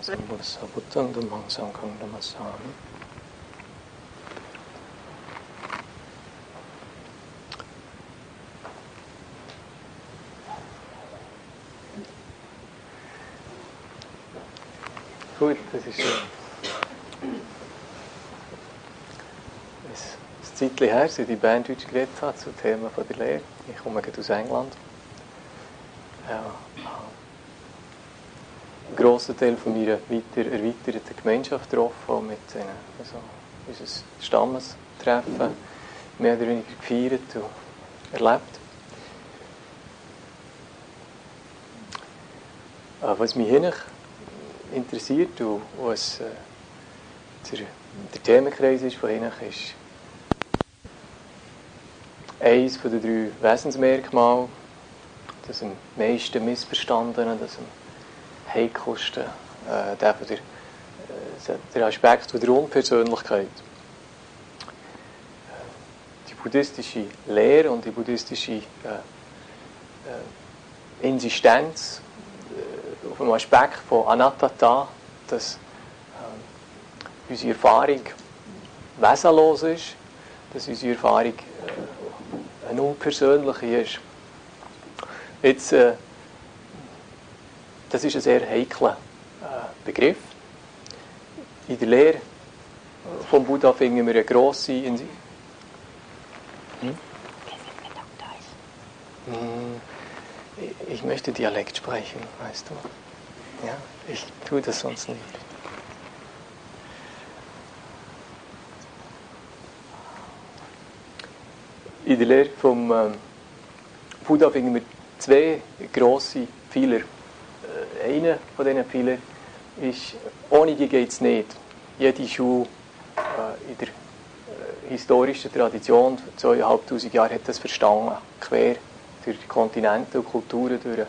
Sambuddhasa Buddhang Dhammang Sanghang Namassami. Gut, das ist schon ein Zeitchen her, seit ich Berndeutsch geredet habe zu Themen von der Lehre. Ich komme aus England. Ja, einen grossen Teil von meiner weiter erweiterten Gemeinschaft getroffen, mit ihnen, also unser Stammestreffen mehr oder weniger gefeiert und erlebt. Was mich hier interessiert und was äh, der, der Themenkreis ist von Ihnen, ist eines der drei Wesensmerkmale, das am meisten missverstandene, das am heikelsten, äh, der, der, äh, der Aspekt der Unpersönlichkeit. Die buddhistische Lehre und die buddhistische äh, äh, Insistenz auf dem Aspekt von Anattata, dass äh, unsere Erfahrung wesenlos ist, dass unsere Erfahrung äh, eine unpersönliche ist. Jetzt, äh, das ist ein sehr heikler äh, Begriff. In der Lehre vom Buddha finden wir eine grosse in hm? Ich möchte Dialekt sprechen, weißt du. Ja, ich tue das sonst nicht. In der Lehre vom ähm, Buddha finden wir zwei grosse Pfeiler. Einer von diesen Pfeilern ist, ohne die geht es nicht. Jede Schule äh, in der äh, historischen Tradition, vor zweieinhalbtausend Jahren, hat das verstanden, quer durch Kontinente und Kulturen durch.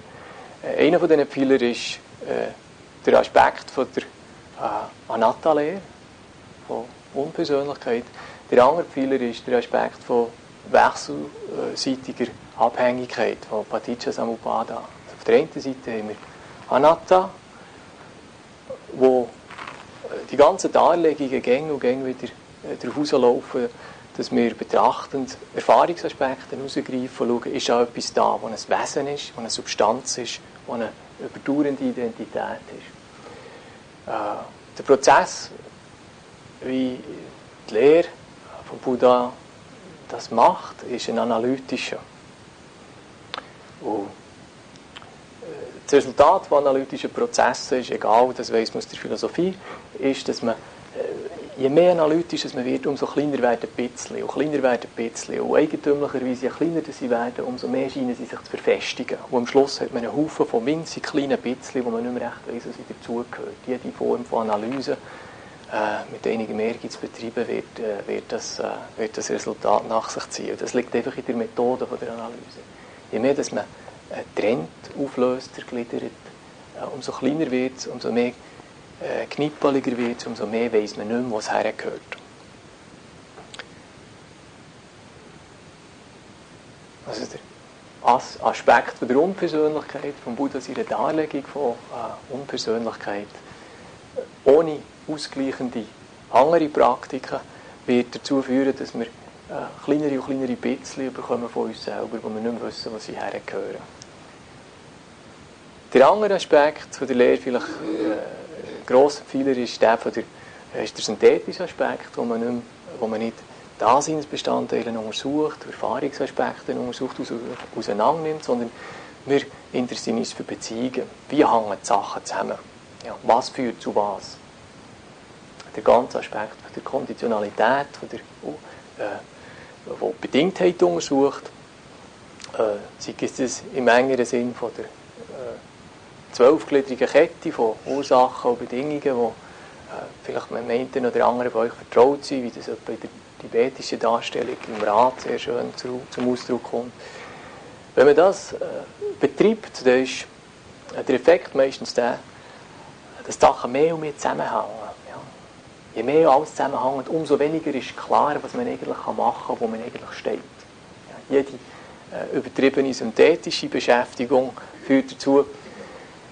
Äh, einer von diesen Pfeilern ist äh, der Aspekt von der äh, Anatta-Lehre, von Unpersönlichkeit. Der andere Pfeiler ist der Aspekt von wechselseitiger Abhängigkeit, von Paticca Samuppada. Also auf der einen Seite haben wir Anatta, wo äh, die ganzen Darlegungen gäng und gäng wieder äh, darauf laufen, dass wir betrachtend Erfahrungsaspekte herausgreifen und schauen, ist auch etwas da, wo ein Wesen ist, wo eine Substanz ist, wo eine überdauernde Identität ist. Äh, der Prozess, wie die Lehre von Buddha das macht, ist ein analytischer. Und äh, das Resultat von analytischen Prozessen ist egal, das weiss man aus der Philosophie, ist, dass man je mehr analytisch man wird, umso kleiner werden ein bisschen, und kleiner werden ein bisschen. Und eigentümlicherweise, je kleiner sie werden, umso mehr scheinen sie sich zu verfestigen. Und am Schluss hat man einen Haufen von winzig kleinen bisschen, wo man nicht mehr recht weiss, was dazugehört. Jede Form von Analyse äh, mit einigem Ehrgeiz betreiben wird, äh, wird, das, äh, wird das Resultat nach sich ziehen. Das liegt einfach in der Methode von der Analyse. Je mehr dass man Trend auflöst, zergliedert, äh, umso kleiner wird es, umso mehr äh, knippeliger wird, umso mehr weiß man nicht mehr, was hergehört. Also der Aspekt der Unpersönlichkeit von Buddha, seine Darlegung von äh, Unpersönlichkeit, ohne ausgleichende andere Praktiken, wird dazu führen, dass wir kleinere und kleinere Bisschen bekommen von uns selber, wo wir nicht mehr wissen, wo sie hergehören. Der andere Aspekt von der Lehre vielleicht äh, grosser Pfeiler ist der, von der, äh, ist der synthetische Aspekt, wo man, nicht, mehr, wo man nicht Daseinsbestandteile untersucht, Erfahrungsaspekte untersucht, auseinander sondern wir interessieren uns für Beziehungen. Wie hängen die Sachen zusammen? Ja, was führt zu was? Der ganze Aspekt von der Konditionalität, von der, äh, wo Bedingtheit untersucht, äh, sei es im engeren Sinn von der zwölfgliedrige Kette von Ursachen und Bedingungen, die äh, vielleicht mit einen oder anderen von euch vertraut sind, wie das in der tibetischen Darstellung im Rat sehr schön zu, zum Ausdruck kommt. Wenn man das äh, betreibt, dann ist der Effekt meistens der, dass Sachen mehr und mehr zusammenhängen. Ja. Je mehr alles zusammenhängt, umso weniger ist klar, was man eigentlich machen kann, wo man eigentlich steht. Ja, jede äh, übertriebene synthetische Beschäftigung führt dazu,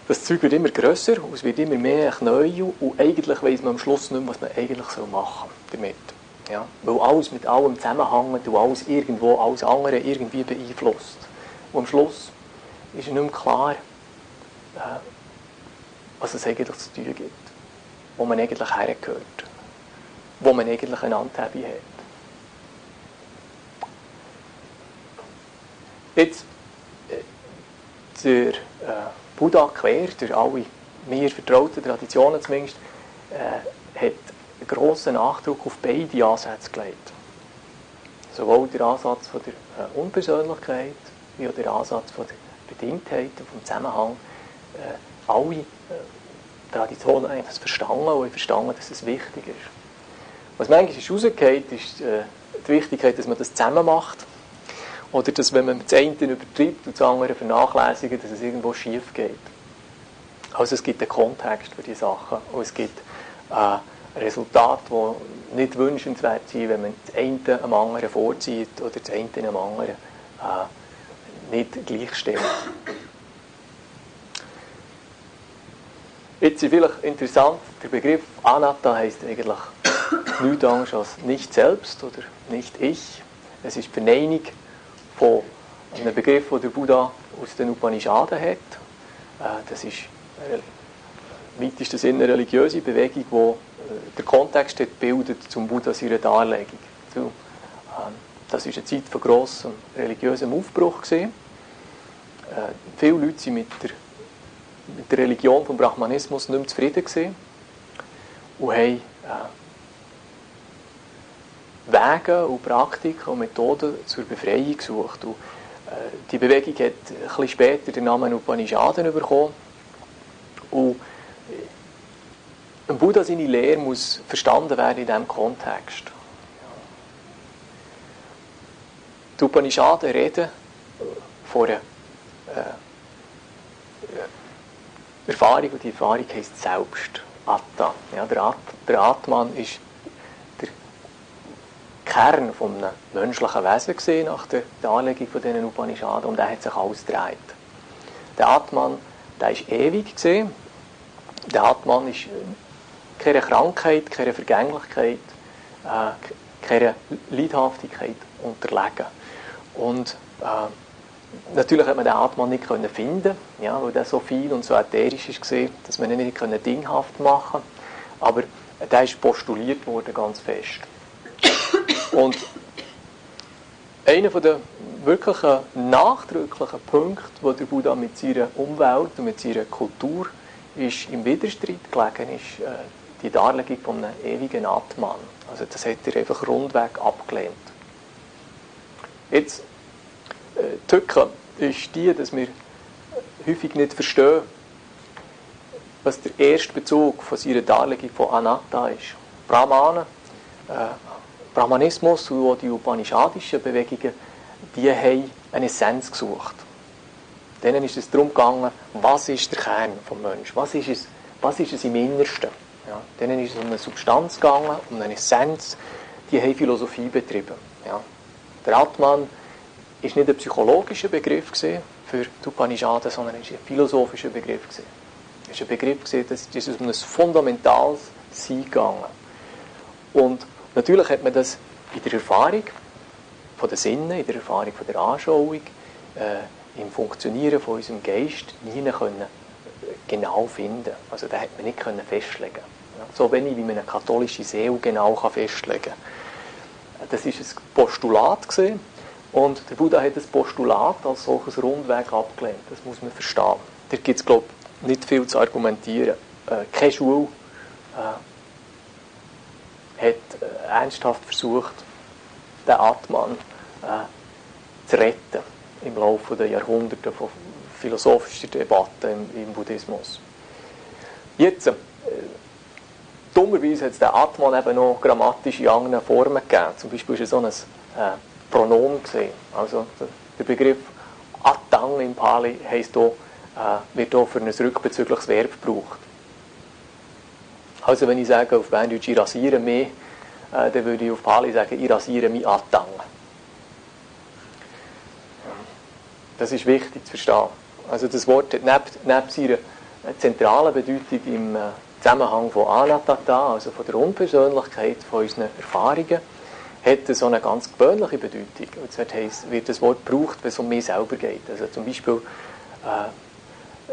das Zeug wird immer grösser, es wird immer mehr neu und eigentlich weiß man am Schluss nicht mehr, was man eigentlich machen soll damit. Ja? Weil alles mit allem zusammenhängt und alles irgendwo, alles andere irgendwie beeinflusst. Und am Schluss ist nicht mehr klar, äh, was es eigentlich zu tun gibt. Wo man eigentlich hergehört. Wo man eigentlich eine Handhabe hat. Jetzt, äh, der äh, Buddha quer, durch alle mir vertrauten Traditionen zumindest, äh, hat einen grossen Nachdruck auf beide Ansätze gelegt. Sowohl der Ansatz von der äh, Unpersönlichkeit, wie auch der Ansatz von der Bedingtheit und vom Zusammenhang. Äh, alle äh, Traditionen haben das verstanden und verstanden, dass es wichtig ist. Was manchmal ist rausgeht, ist äh, die Wichtigkeit, dass man das zusammen macht. Oder dass, wenn man das eine übertreibt und das andere vernachlässigt, dass es irgendwo schief geht. Also es gibt einen Kontext für die Sachen und es gibt äh, Resultate, die nicht wünschenswert sind, wenn man das eine am anderen vorzieht oder das eine am anderen äh, nicht gleichstellt. Jetzt ist vielleicht interessant, der Begriff Anatta heißt eigentlich nichts anderes als nicht selbst oder nicht ich. Es ist Verneinung von einem Begriff, den der Buddha aus den Upanishaden hat. Äh, das ist im weitesten Sinne eine religiöse Bewegung, die äh, der Kontext hat bildet zum Buddha seiner Darlegung. Ähm, das war eine Zeit von grossem religiösem Aufbruch. Äh, viele Leute waren mit der, mit der Religion des Brahmanismus nicht mehr zufrieden und haben Wege und Praktiken und Methoden zur Befreiung gesucht. Und, äh, die Bewegung hat bisschen später den Namen Upanishaden bekommen. Und ein Buddha seine Lehre muss verstanden werden in diesem Kontext. Die Upanishaden reden von einer äh, Erfahrung und die Erfahrung heisst Selbst. Atta. Ja, der, At der Atman ist Kern von einem menschlichen Wesen gesehen nach der Darlegung von diesen Upanishaden und der hat sich alles gedreht. Der Atman, der ist ewig. Der Atman ist keine Krankheit, keine Vergänglichkeit, äh, keine Leidhaftigkeit unterlegen. Und äh, natürlich hat man den Atman nicht können finden, ja, weil der so viel und so ätherisch ist dass man ihn nicht können dinghaft machen. Aber der ist postuliert worden ganz fest. Und einer der wirklichen nachdrücklichen Punkte, wo der Buddha mit seiner Umwelt und mit seiner Kultur ist im Widerstreit gelegen ist, äh, die Darlegung von einem ewigen Atman. Also das hat er einfach rundweg abgelehnt. Jetzt, äh, die Tücke ist die, dass wir häufig nicht verstehen, was der erste Bezug von seiner Darlegung von Anatta ist. Brahmanen äh, Brahmanismus und auch die upanishadischen Bewegungen, die haben eine Essenz gesucht. Denen ist es darum gegangen, was ist der Kern des Menschen, was ist es, was ist es im Innersten. Ja, denen ist es um eine Substanz gegangen, um eine Essenz, die haben Philosophie betrieben. Ja. Der Atman ist nicht ein psychologischer Begriff für die Upanishaden, sondern ist ein philosophischer Begriff. Es ist ein Begriff, dass es um ein fundamentales Sein gegangen. Und Natürlich hat man das in der Erfahrung von den Sinnen, in der Erfahrung von der Anschauung, äh, im Funktionieren von unserem Geist nie können genau finden. Also da hat man nicht können festlegen. Ja, so wenig wie man eine katholische Seele genau kann festlegen kann. Das ist ein Postulat gesehen und der Buddha hat das Postulat als solches Rundweg abgelehnt. Das muss man verstehen. Da gibt es glaube ich nicht viel zu argumentieren. Äh, keine Schule äh, hat äh, ernsthaft versucht, den Atman äh, zu retten im Laufe der Jahrhunderte von philosophischer Debatten im, im Buddhismus. Jetzt, äh, dummerweise hat es den Atman eben noch grammatisch in anderen Formen gegeben. Zum Beispiel ist es so ein äh, Pronomen gesehen. Also der, Begriff Atang im Pali heisst auch, äh, wird auch für ein rückbezügliches Verb gebraucht. Also wenn ich sage auf Berndeutsch, ich rasiere mich, äh, dann würde ich auf Pali sagen, ich rasiere mich Atang. Das ist wichtig zu verstehen. Also das Wort hat neben, neben seiner eine zentrale Bedeutung im äh, Zusammenhang von Anattata, also von der Unpersönlichkeit, von unseren Erfahrungen, hat so eine ganz gewöhnliche Bedeutung. Und zwar heisst, wird das Wort gebraucht, wenn es um mich selber geht. Also zum Beispiel, äh,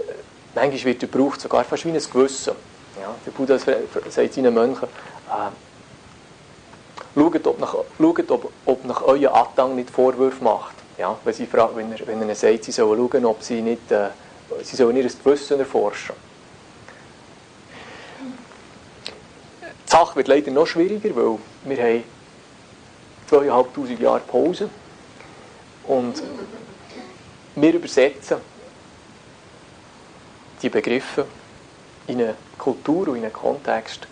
manchmal wird er gebraucht, sogar fast wie ein Gewissen. Ja, der Buddha sagt seinen Mönchen, äh, schaut, ob, nach, schaut ob, ob nach euer Attang nicht Vorwürfe macht. Ja, wenn, sie fragt, wenn, er, wenn er sagt, sie sollen schauen, ob sie nicht, äh, sie sollen ihr Gewissen erforschen. Die Sache wird leider noch schwieriger, weil wir haben zweieinhalbtausend Jahre Pause und wir übersetzen die Begriffe in eine Kultur und in einen Kontext,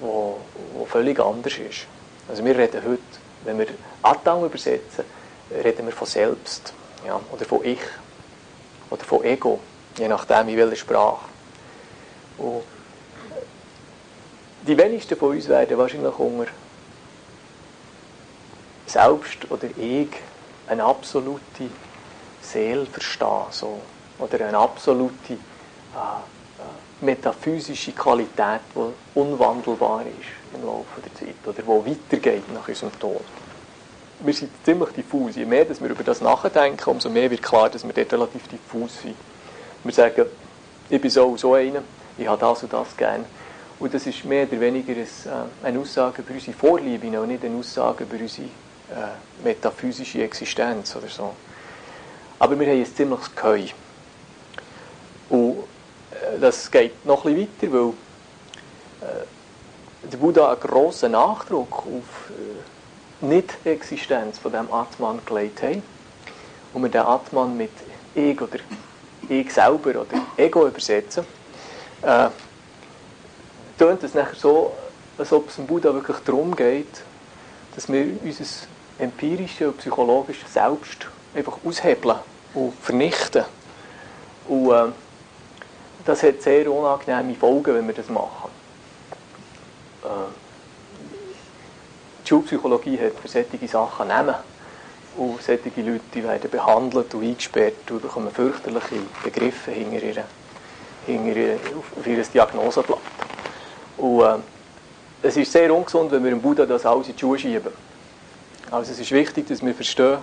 der völlig anders ist. Also wir reden heute, wenn wir Attang übersetzen, reden wir von Selbst ja, oder von Ich oder von Ego, je nachdem in welcher Sprache. Und die wenigsten von uns werden wahrscheinlich unter Selbst oder Ich eine absolute Seele verstehen so. oder eine absolute äh, metaphysische Qualität, die unwandelbar ist im Laufe der Zeit oder wo weitergeht nach unserem Tod. Wir sind ziemlich diffus. Je mehr dass wir über das nachdenken, umso mehr wird klar, dass wir dort relativ diffus sind. Wir sagen, ich bin so so einer, ich habe das und das gerne. Und das ist mehr oder weniger äh, eine Aussage über unsere Vorliebe, und nicht eine Aussage über unsere äh, metaphysische Existenz oder so. Aber wir haben ein ziemliches Geheu. Und das geht noch bisschen weiter, weil äh, der Buddha einen grossen Nachdruck auf äh, Nicht-Existenz von dem Atman gelegt hat. Und wir den Atman mit Ich oder Ich selber oder Ego übersetzen, äh, tönt es nachher so, als ob es dem Buddha wirklich darum geht, dass wir unser empirisches und psychologisches Selbst einfach aushebeln und vernichten. Und äh, das hat sehr unangenehme Folgen, wenn wir das machen. Äh, die Schulpsychologie hat für solche Sachen Namen. Und solche Leute werden behandelt und eingesperrt und bekommen fürchterliche Begriffe hinter ihre, hinter ihre, auf ihr Diagnoseblatt. Und äh, es ist sehr ungesund, wenn wir dem Buddha das alles in die Schuhe schieben. Also es ist wichtig, dass wir verstehen,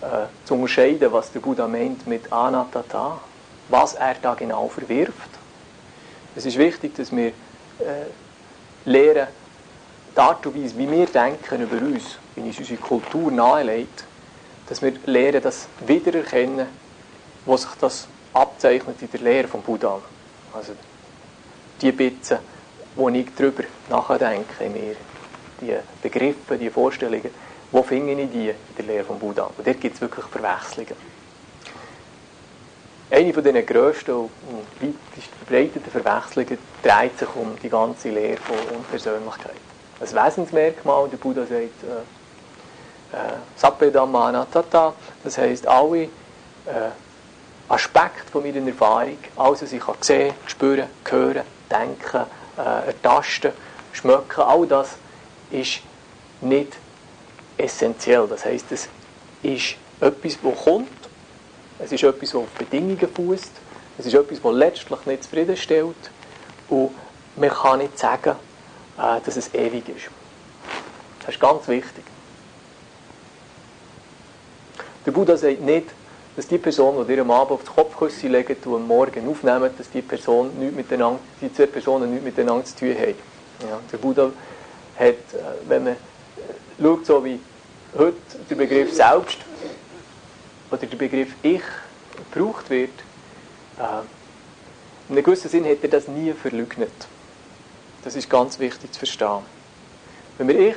äh, zu unterscheiden, was der Buddha meint mit Anattata, was er da genau verwirft. Es ist wichtig, dass wir äh, lernen, die Art und Weise, wie wir denken über uns, wie uns unsere Kultur nahelegt, dass wir lernen, das wiedererkennen, wo sich das abzeichnet in der Lehre vom Buddha. Also die Bitten, wo ich darüber nachdenke in mir, die Begriffe, die Vorstellungen, wo finde ich die in der Lehre vom Buddha? Und dort gibt es wirklich Verwechslungen. Eine von den grössten und weitest verbreiteten Verwechslungen dreht sich um die ganze Lehre von Unpersönlichkeit. Ein Wesensmerkmal, der Buddha sagt, äh, äh, Sappedamana Tata, das heisst, alle äh, Aspekte von meiner Erfahrung, alles, was ich kann sehen, spüren, hören, denken, äh, ertasten, schmecken, all das ist nicht essentiell. Das heisst, es ist etwas, das kommt es ist etwas, das auf Bedingungen fußt. Es ist etwas, das letztlich nicht zufriedenstellt. Und man kann nicht sagen, äh, dass es ewig ist. Das ist ganz wichtig. Der Buddha sagt nicht, dass die Person, die dir am Abend auf die Kopfküsse legt und am Morgen aufnehmen, dass die, Person nicht miteinander, die zwei Personen nichts miteinander zu tun haben. Ja, der Buddha hat, äh, wenn man schaut, so wie heute der Begriff Selbst oder der Begriff Ich gebraucht wird, in einem gewissen Sinn hat er das nie verleugnet. Das ist ganz wichtig zu verstehen. Wenn wir Ich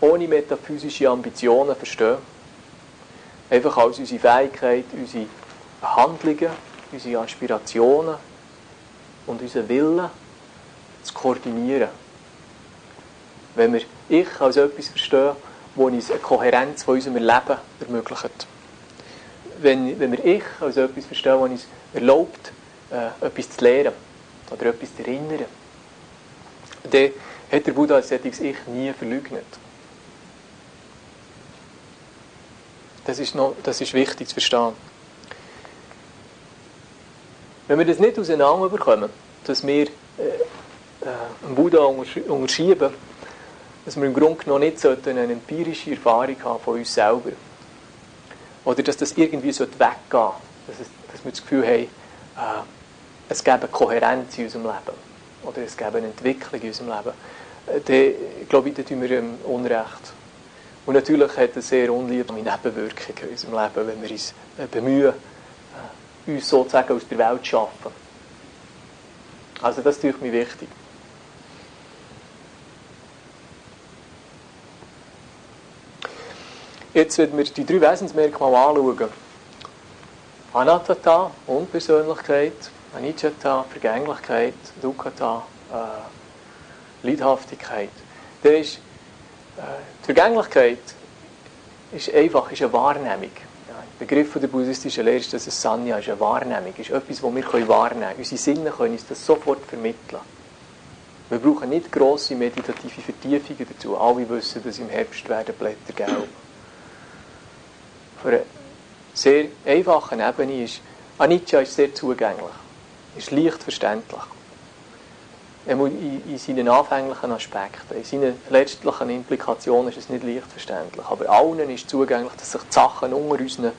ohne metaphysische Ambitionen verstehen, einfach als unsere Fähigkeit, unsere Handlungen, unsere Aspirationen und unseren Willen zu koordinieren. Wenn wir Ich als etwas verstehen, das uns eine Kohärenz von unserem Leben ermöglicht wenn, wenn wir Ich als etwas verstehen, das uns erlaubt, äh, etwas zu lernen oder etwas zu erinnern, dann hat der Buddha als solches Ich nie verleugnet. Das ist, noch, das ist wichtig zu verstehen. Wenn wir das nicht auseinander bekommen, dass wir äh, äh, Buddha unterschieben, dass wir im Grunde genommen nicht eine empirische Erfahrung haben von uns selber. Oder dass das irgendwie weggehen sollte, dass, es, dass wir das Gefühl haben, äh, es gäbe Kohärenz in unserem Leben. Oder es gäbe eine Entwicklung in unserem Leben. Äh, dann, glaube ich, da tun wir ähm, Unrecht. Und natürlich hat es sehr unliebe Nebenwirkungen in unserem Leben, wenn wir uns äh, bemühen, äh, uns sozusagen aus der Welt zu schaffen. Also das ist mir wichtig. Jetzt werden wir die drei Wesensmerkmale anschauen. Anattata, Unpersönlichkeit, Anicca, Vergänglichkeit, Dukkata, äh, Leidhaftigkeit. Das ist, äh, die Vergänglichkeit ist einfach ist eine Wahrnehmung. Ja, der Begriff der buddhistischen Lehre ist, dass es Sanya ist, eine Wahrnehmung ist, etwas, das wir wahrnehmen können. Unsere Sinne können uns das sofort vermitteln. Wir brauchen nicht grosse meditative Vertiefungen dazu. Alle wissen, dass im Herbst werden Blätter gelb. Auf einer sehr einfachen Ebene ist, Anicca ist sehr zugänglich, ist leicht verständlich. In, in seinen anfänglichen Aspekten, in seinen letztlichen Implikationen ist es nicht leicht verständlich. Aber allen ist zugänglich, dass sich die Sachen unter unseren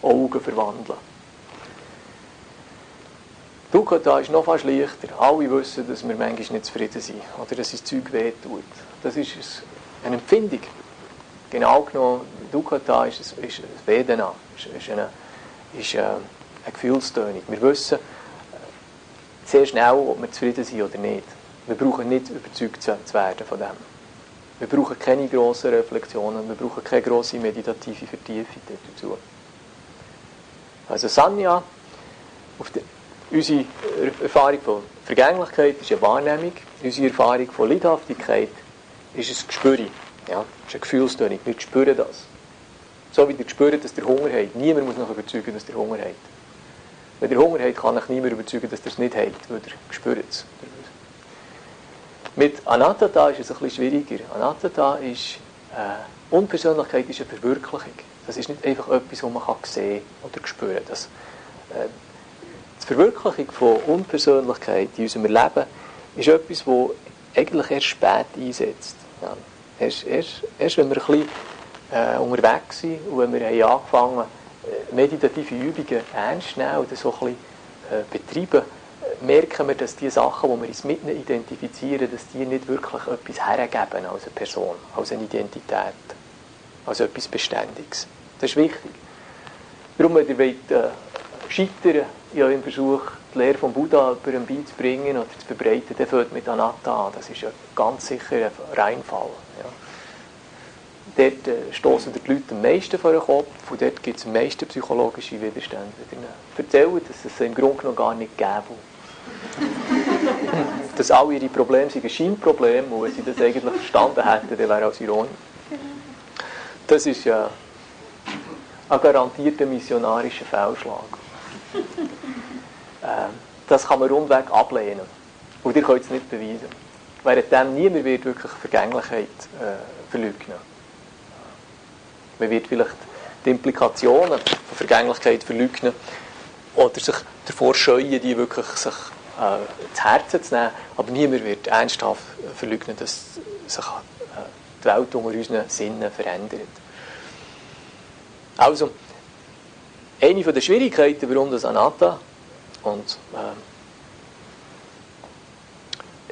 Augen verwandeln. Dukkata ist noch fast leichter. Alle wissen, dass wir manchmal nicht zufrieden sind oder dass uns Zeug wehtut. Das ist eine Empfindung. Genau genommen, Dukkata ist, ist, ist Vedana, ist, ist, eine, ist eine, eine Gefühlstönung. Wir wissen sehr schnell, ob wir zufrieden sind oder nicht. Wir brauchen nicht überzeugt zu, werden von dem. Wir brauchen keine grossen Reflexionen, wir brauchen keine grosse meditative Vertiefung dazu. Also Sanya, auf unsere Erfahrung von Vergänglichkeit ist eine Wahrnehmung, unsere Erfahrung von Leidhaftigkeit ist ein Gespür. Ja, das ist eine Gefühlstönung. Wir spüren das. So wie ihr spürt, dass ihr Hunger habt. Niemand muss noch überzeugen, dass ihr Hunger habt. Wenn ihr Hunger habt, kann euch niemand überzeugen, dass ihr es nicht habt, weil ihr spürt es. Mit Anattata ist es ein bisschen schwieriger. Anattata ist, äh, Unpersönlichkeit ist eine Verwirklichung. Das ist nicht einfach etwas, was man kann sehen oder spüren kann. Das, äh, die Verwirklichung von Unpersönlichkeit in unserem Leben ist etwas, das eigentlich erst spät einsetzt. Ja. Erst, erst, erst wenn wir ein bisschen äh, unterwegs sind und wenn wir haben angefangen äh, meditative Übungen ernst nehmen oder so ein bisschen äh, betreiben, äh, merken wir, dass die Sachen, die wir uns mitten identifizieren, dass die nicht wirklich etwas hergeben als eine Person, als eine Identität, als etwas Beständiges. Das ist wichtig. Darum, wenn ihr wollt, äh, scheitern ja, im Versuch, die Lehre vom Buddha jemandem beizubringen oder zu verbreiten, dann fängt mit Anatta an. Das ist ja ganz sicher ein Reinfall. Dort äh, stoßen die Leute am meisten vor den Kopf und dort gibt es am meisten psychologische Widerstände. Erzählen, dass es im Grunde noch gar nicht gäbe. dass alle ihre Probleme sind ein Scheinproblem und wenn sie das eigentlich verstanden hätten, dann wäre es ironisch. Das ist ja ein garantierter missionarischer Fehlschlag. Ähm, das kann man rundweg ablehnen. Und ihr könnt es nicht beweisen. Während dem niemand wird wirklich Vergänglichkeit äh, verleugnen. Man wird vielleicht die Implikationen von Vergänglichkeit verleugnen oder sich davor scheuen, die wirklich sich äh, zu Herzen zu nehmen. Aber niemand wird ernsthaft verleugnen, dass sich äh, die Welt unter unseren Sinnen verändert. Also, eine der Schwierigkeiten, warum das Anatta und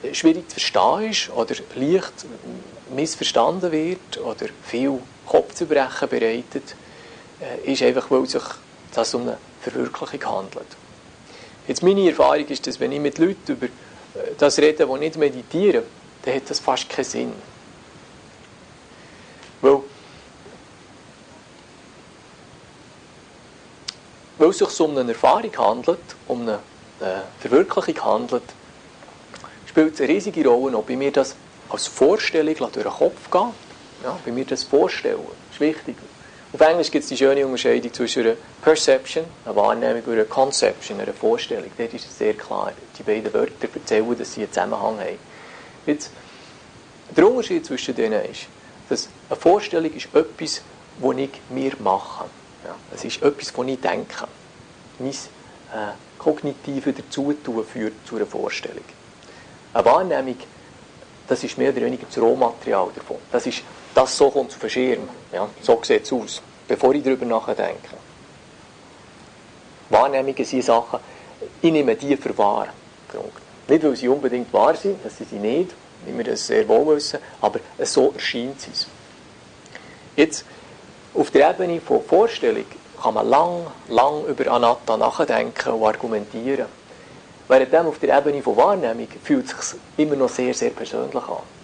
äh, schwierig zu verstehen ist oder leicht missverstanden wird oder viel Kopfzerbrechen bereitet, äh, ist einfach, weil sich das um eine Verwirklichung handelt. Jetzt meine Erfahrung ist, dass wenn ich mit Leuten über äh, das rede, die nicht meditieren, dann hat das fast keinen Sinn. Weil, weil es sich um eine Erfahrung handelt, um eine äh, Verwirklichung handelt, spielt es eine riesige Rolle, ob ich mir das als Vorstellung durch den Kopf gehe, ja, bei mir das vorstellen. Ist wichtig. Auf Englisch gibt es die schöne Unterscheidung zwischen einer Perception, einer Wahrnehmung, und einer Conception, einer Vorstellung. Dort ist es sehr klar. Die beiden Wörter erzählen, dass sie einen Zusammenhang haben. Jetzt, der Unterschied zwischen denen ist, dass eine Vorstellung ist etwas, das ich mir mache. Ja, es ist etwas, das ich denke. Mein äh, kognitive Dazutun führt zu einer Vorstellung. Eine Wahrnehmung, das ist mehr oder weniger das Rohmaterial davon. Das ist, das so kommt zu verschirmen. Ja, so sieht es aus, bevor ich darüber nachdenke. Wahrnehmungen sind Sachen, ich nehme die für wahr. Nicht, weil sie unbedingt wahr sind, das sind sie nicht, wie wir das sehr wohl wissen, aber so erscheint es. Jetzt, auf der Ebene von Vorstellung kann man lang, lang über Anatta nachdenken und argumentieren. Während auf der Ebene von Wahrnehmung fühlt es sich immer noch sehr, sehr persönlich an.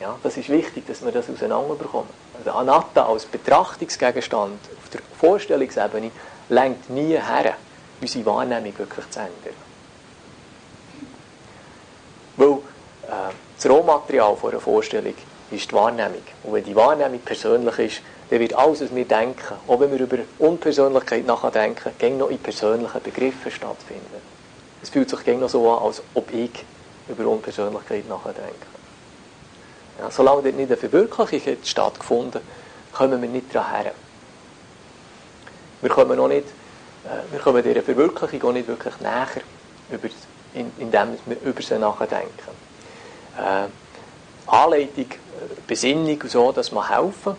Ja, das ist wichtig, dass wir das auseinanderbekommen. Also Anatta als Betrachtungsgegenstand auf der Vorstellungsebene lenkt nie her, unsere Wahrnehmung wirklich zu ändern. Weil äh, das Rohmaterial von einer Vorstellung ist die Wahrnehmung. Und wenn die Wahrnehmung persönlich ist, dann wird alles, was wir denken, auch wenn wir über Unpersönlichkeit nachdenken, gäng noch in persönlichen Begriffen stattfinden. Es fühlt sich gäng noch so an, als ob ich über Unpersönlichkeit nachdenke. Ja, solange dort nicht eine Verwirklichung stattgefunden kommen wir nicht daran her. Wir kommen noch nicht, äh, wir kommen dieser Verwirklichung auch nicht wirklich näher, über, in, indem wir über sie nachdenken. Äh, Anleitung, äh, Besinnung und so, das mag helfen.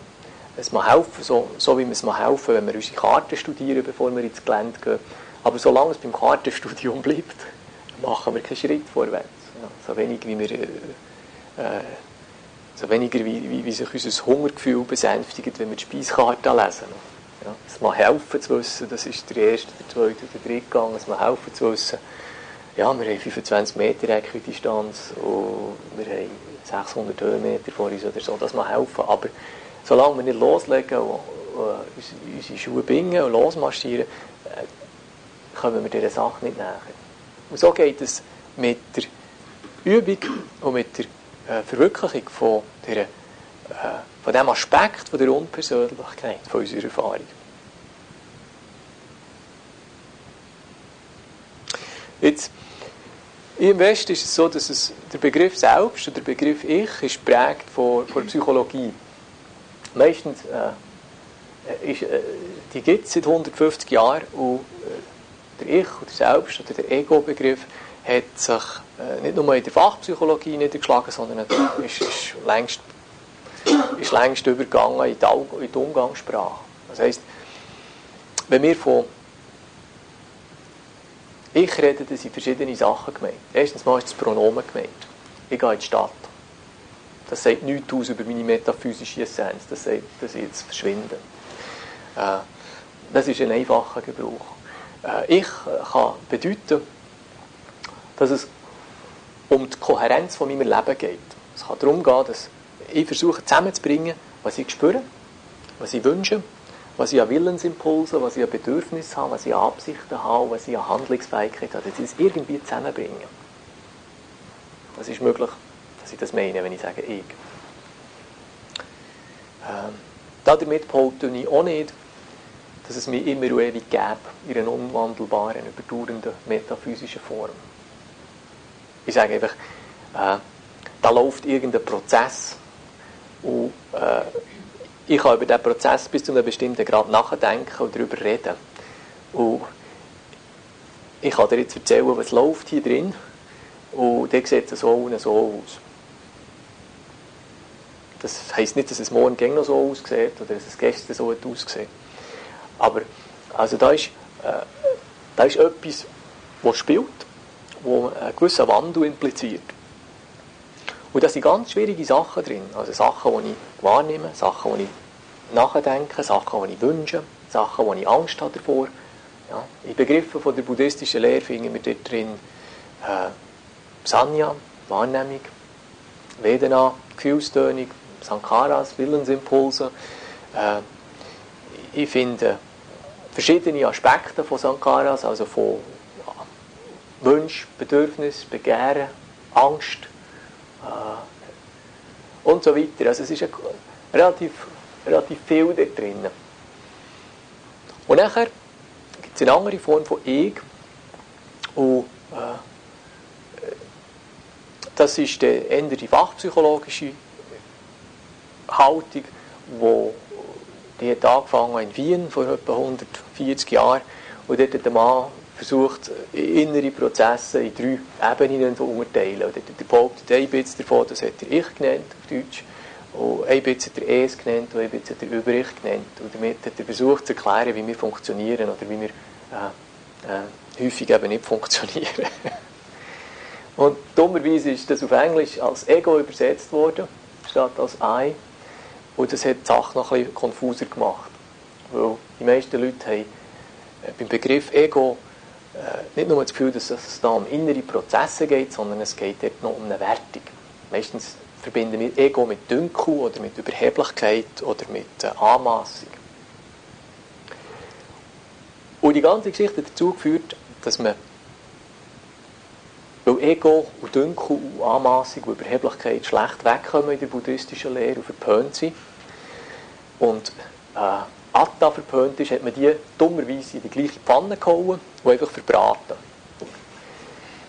Es mag helfen, so, so wie wir es mag helfen, wenn wir unsere Karten studieren, bevor wir ins Gelände gehen. Aber solange es beim Kartenstudium bleibt, machen wir keinen Schritt vorwärts. Ja, so wenig wie wir, äh, äh, so weniger wie, wie, wie, sich unser Hungergefühl besänftigt, wenn wir die Speiskarte lesen. Ja, es mag helfen zu wissen, das ist der erste, der zweite, der dritte Gang, es mag helfen zu wissen, ja, wir haben 25 Meter Äquidistanz und wir haben 600 Höhenmeter vor uns oder so, das mag helfen, aber solange wir nicht loslegen und, und unsere Schuhe bingen und losmarschieren, äh, kommen wir dieser Sache nicht näher. Und so geht es mit der Übung und mit der äh, Verwirklichung von, der, äh, von dem Aspekt von der Unpersönlichkeit, von unserer Erfahrung. Jetzt, im Westen ist es so, dass es, der Begriff Selbst oder der Begriff Ich ist prägt von, von Psychologie. Meistens äh, ist, äh, die gibt es seit 150 Jahren und äh, der Ich oder der Selbst oder der Ego-Begriff hat sich äh, nicht nur in der Fachpsychologie niedergeschlagen, sondern ist, ist, längst, ist längst übergegangen in die, in die Umgangssprache. Das heisst, wenn wir von ich rede, da sind verschiedene Sachen gemeint. Erstens mal ist das Pronomen gemeint. Ich gehe in die Stadt. Das sagt nichts aus über meine metaphysische Essenz. Das sagt, dass ich jetzt verschwinde. Äh, das ist ein einfacher Gebrauch. Äh, ich kann bedeuten, dass es um die Kohärenz von meinem Leben geht. Es kann darum gehen, dass ich versuche zusammenzubringen, was ich spüre, was ich wünsche, was ich an Willensimpulsen, was ich an Bedürfnissen habe, was ich an Absichten habe, was ich an Handlungsfähigkeit habe, dass ich es irgendwie zusammenbringe. Das ist möglich, dass ich das meine, wenn ich sage ich. Ähm, damit behaupte ich auch nicht, dass es mir immer und ewig gäbe, in einer unwandelbaren, überdauernden metaphysischen Form. Ich sage einfach, äh, da läuft irgendein Prozess und äh, ich kann über diesen Prozess bis zu einem bestimmten Grad nachdenken und darüber reden. Und ich kann dir jetzt erzählen, was läuft hier drin und dann sieht es so und so aus. Das heisst nicht, dass es morgen noch so aussieht oder dass es gestern so aussieht. Aber also da ist, äh, da ist etwas, was spielt, das einen gewissen Wandel impliziert. Und da sind ganz schwierige Sachen drin. Also Sachen, die ich wahrnehme, Sachen, die ich nachdenke, Sachen, die ich wünsche, Sachen, wo ich Angst habe davor. Ja. In Begriffen von der buddhistischen Lehre finden wir dort drin äh, Sanya, Wahrnehmung, Vedana, Gefühlstönung, Sankaras, Willensimpulse. Äh, ich finde verschiedene Aspekte von Sankaras, also von Wunsch, Bedürfnis, Begehren, Angst, äh, und so weiter. Also es ist relativ, relativ viel da drin. Und nachher gibt es eine andere Form von Ich. Und äh, das ist die, eher die fachpsychologische Haltung, wo die hat angefangen in Wien vor etwa 140 Jahren. Und dort hat der Mann versucht, innere Prozesse in drei Ebenen zu unterteilen. Und er behauptet, ein bisschen davon, das hat er Ich genannt, auf Deutsch. Und ein bisschen hat er Es genannt und ein bisschen hat er Über-Ich genannt. Und damit hat er versucht zu erklären, wie wir funktionieren oder wie wir äh, äh, häufig eben nicht funktionieren. und dummerweise ist das auf Englisch als Ego übersetzt worden, statt als I. Und das hat die Sache noch ein bisschen konfuser gemacht. Weil die meisten Leute haben äh, beim Begriff Ego nicht nur das Gefühl, dass es da um innere Prozesse geht, sondern es geht dort noch um eine Wertung. Meistens verbinden wir Ego mit Dünkel oder mit Überheblichkeit oder mit äh, Anmaßung. Und die ganze Geschichte dazu geführt, dass man, weil Ego und Dünkel und Anmaßung und Überheblichkeit schlecht wegkommen in der buddhistischen Lehre und verpönt sind und äh, Atta verpönt ist, hat man die dummerweise in die gleiche Pfanne gehauen und einfach verbraten.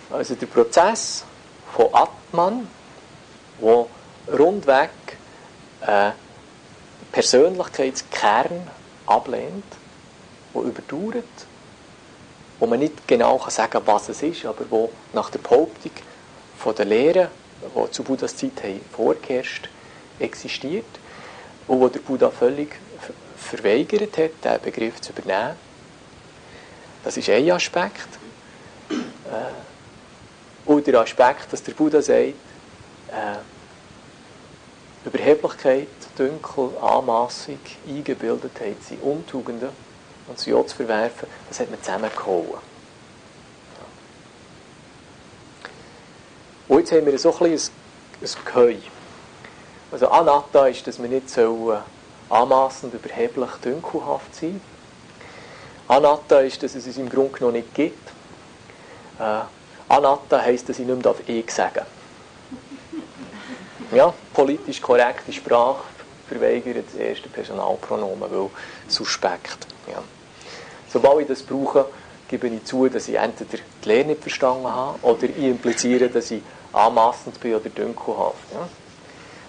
Also der Prozess von Atman, wo rundweg äh, Persönlichkeitskern ablehnt, wo überdauert, wo man nicht genau sagen kann, was es ist, aber wo nach der Behauptung von der Lehre, die zu Buddhas Zeit haben, vorgeherrscht, existiert und wo der Buddha völlig verweigert hat, diesen Begriff zu übernehmen. Das ist ein Aspekt. Äh, und der Aspekt, dass der Buddha sagt, äh, Überheblichkeit, Dünkel, Anmassung, Eingebildetheit sind Untugenden und sie auch zu verwerfen, das hat man zusammengehauen. Und jetzt haben wir so ein bisschen ein, ein. Also Anatta ist, dass man nicht so anmassend, überheblich, dünkelhaft sein Anatta ist, dass es es im Grunde noch nicht gibt. Äh, Anatta heisst, dass ich nicht mehr «ich» sagen darf. Ja, politisch korrekte Sprache verweigert das erste Personalpronomen, weil suspekt. Ja. Sobald ich das brauche, gebe ich zu, dass ich entweder die Lehre nicht verstanden habe oder ich impliziere, dass ich anmassend bin oder dünkelhaft. Ja.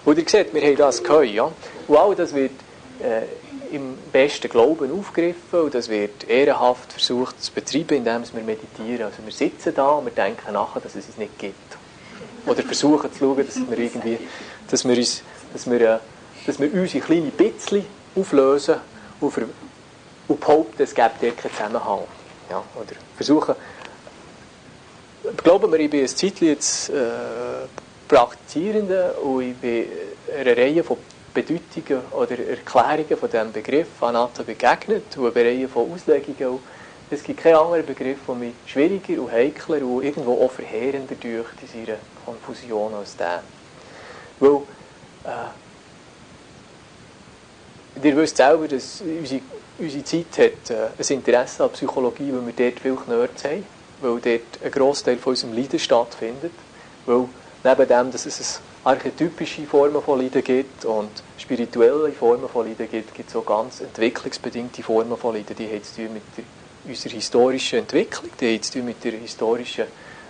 Und ihr seht, wir haben das gehört. Ja. Und all das wird äh, im besten Glauben aufgegriffen und das wird ehrenhaft versucht zu betreiben, indem wir meditieren. Also wir sitzen da und wir denken nachher, dass es es nicht gibt. Oder versuchen zu schauen, dass wir irgendwie, dass wir uns, dass wir, äh, dass wir unsere kleinen Bitzchen auflösen und, ver, und behaupten, es gäbe dort keinen Zusammenhang. Ja, oder versuchen, glauben wir, ich bin ein Zeitchen jetzt äh, Praktizierende und ich bin einer Reihe von Bedeutungen oder Erklärungen von diesem Begriff Anatta begegnet und eine Reihe von Auslegungen. Es gibt keinen anderen Begriff, der mich schwieriger und heikler und irgendwo auch verheerender durch in seiner Konfusion als der. Weil, äh, ihr wisst selber, dass unsere, unsere Zeit hat äh, ein Interesse an Psychologie, weil wir dort viel Nerds haben, weil dort ein Großteil von unserem Leiden stattfindet, weil neben dem, dass es archetypische Formen von Leiden gibt und spirituelle Formen von Leiden gibt, gibt es auch ganz entwicklungsbedingte Formen von Leiden, die haben zu tun mit der, unserer historischen Entwicklung, die haben zu tun mit der historischen,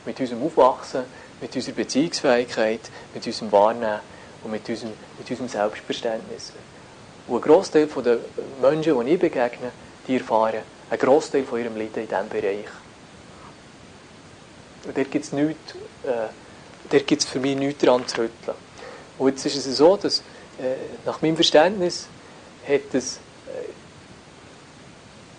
mit unserem Aufwachsen, mit unserer Beziehungsfähigkeit, mit unserem Wahrnehmen und mit unserem, mit unserem Selbstverständnis. Und ein Großteil der Menschen, die ich begegne, die erfahren einen Großteil von ihrem Leiden in diesem Bereich. Und dort gibt es nichts, äh, dort gibt es für mich nichts daran zu rütteln. Und jetzt ist es so, dass äh, nach meinem Verständnis hat es äh,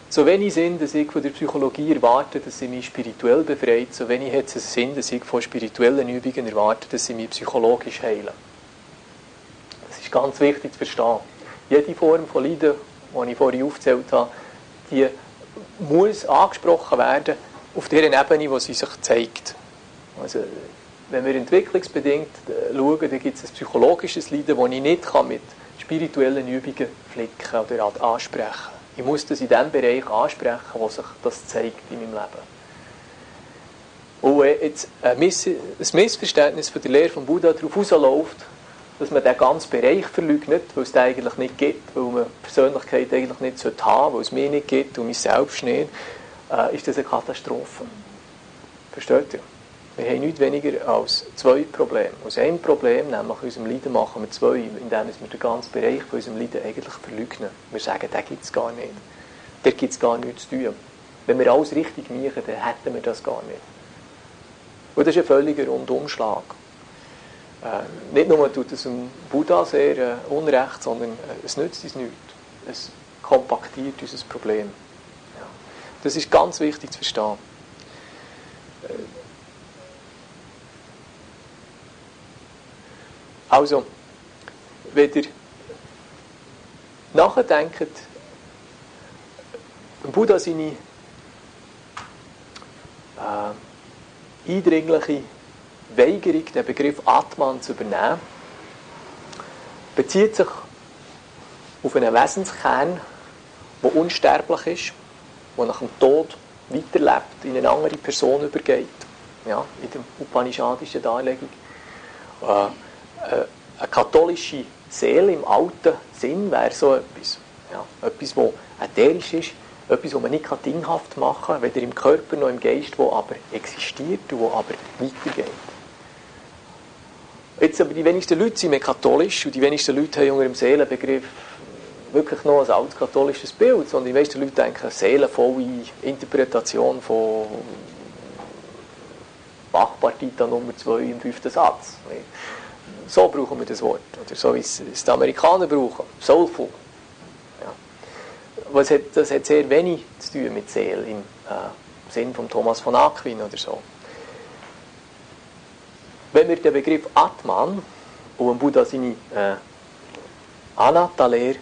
so wenig Sinn, dass ich von der Psychologie erwarte, dass sie mich spirituell befreit, so wenig hat es Sinn, dass ich von spirituellen Übungen erwarte, dass sie mich psychologisch heilen. Das ist ganz wichtig zu verstehen. Jede Form von Leiden, die ich vorhin aufgezählt habe, die muss angesprochen werden auf der Ebene, wo sie sich zeigt. Also wenn wir entwicklungsbedingt äh, schauen, dann gibt es ein psychologisches Leiden, das ich nicht mit spirituellen Übungen flicken oder ansprechen kann. Ich muss das in dem Bereich ansprechen, wo sich das zeigt in meinem Leben. Und wenn jetzt ein, Missverständnis von der Lehre von Buddha darauf rausläuft, dass man diesen ganzen Bereich verleugnet, weil es den eigentlich nicht gibt, weil man Persönlichkeit eigentlich nicht haben sollte, weil es mir nicht gibt und mich selbst nicht, äh, ist das eine Katastrophe. Versteht ihr? Wir haben nichts weniger als zwei Probleme. Aus einem Problem, nämlich unserem Leiden, machen wir zwei, indem wir den ganzen Bereich von unserem Leiden eigentlich verleugnen. Wir sagen, den gibt es gar nicht. Der gibt es gar nichts zu tun. Wenn wir alles richtig machen, dann hätten wir das gar nicht. Und das ist ein völliger Rundumschlag. Äh, nicht nur tut es dem Buddha sehr äh, unrecht, sondern äh, es nützt uns nichts. Es kompaktiert unser Problem. Ja. Das ist ganz wichtig zu verstehen. Also, wenn ihr nachdenkt, Buddha seine äh, eindringliche Weigerung, den Begriff Atman zu übernehmen, bezieht sich auf einen Wesenskern, der unsterblich ist, der nach dem Tod weiterlebt, in eine andere Person übergeht. Ja, in der upanishadischen Darlegung. Äh, eine katholische Seele im alten Sinn wäre so etwas. Ja, etwas, das ätherisch ist, etwas, das man nicht dinghaft machen kann, weder im Körper noch im Geist, das aber existiert und das aber weitergeht. Jetzt aber die wenigsten Leute sind mehr katholisch und die wenigsten Leute haben unter dem Seelenbegriff wirklich noch ein altes katholisches Bild, sondern die meisten Leute denken seelenvolle Interpretation von Bachpartita Nummer 2 im fünften Satz. So brauchen wir das Wort. Oder so wie es die Amerikaner brauchen. Soulful. Ja. Was hat, das hat sehr wenig zu tun mit Seele im äh, Sinn von Thomas von Aquin oder so. Wenn wir den Begriff Atman und Buddha seine äh, Anatta-Lehre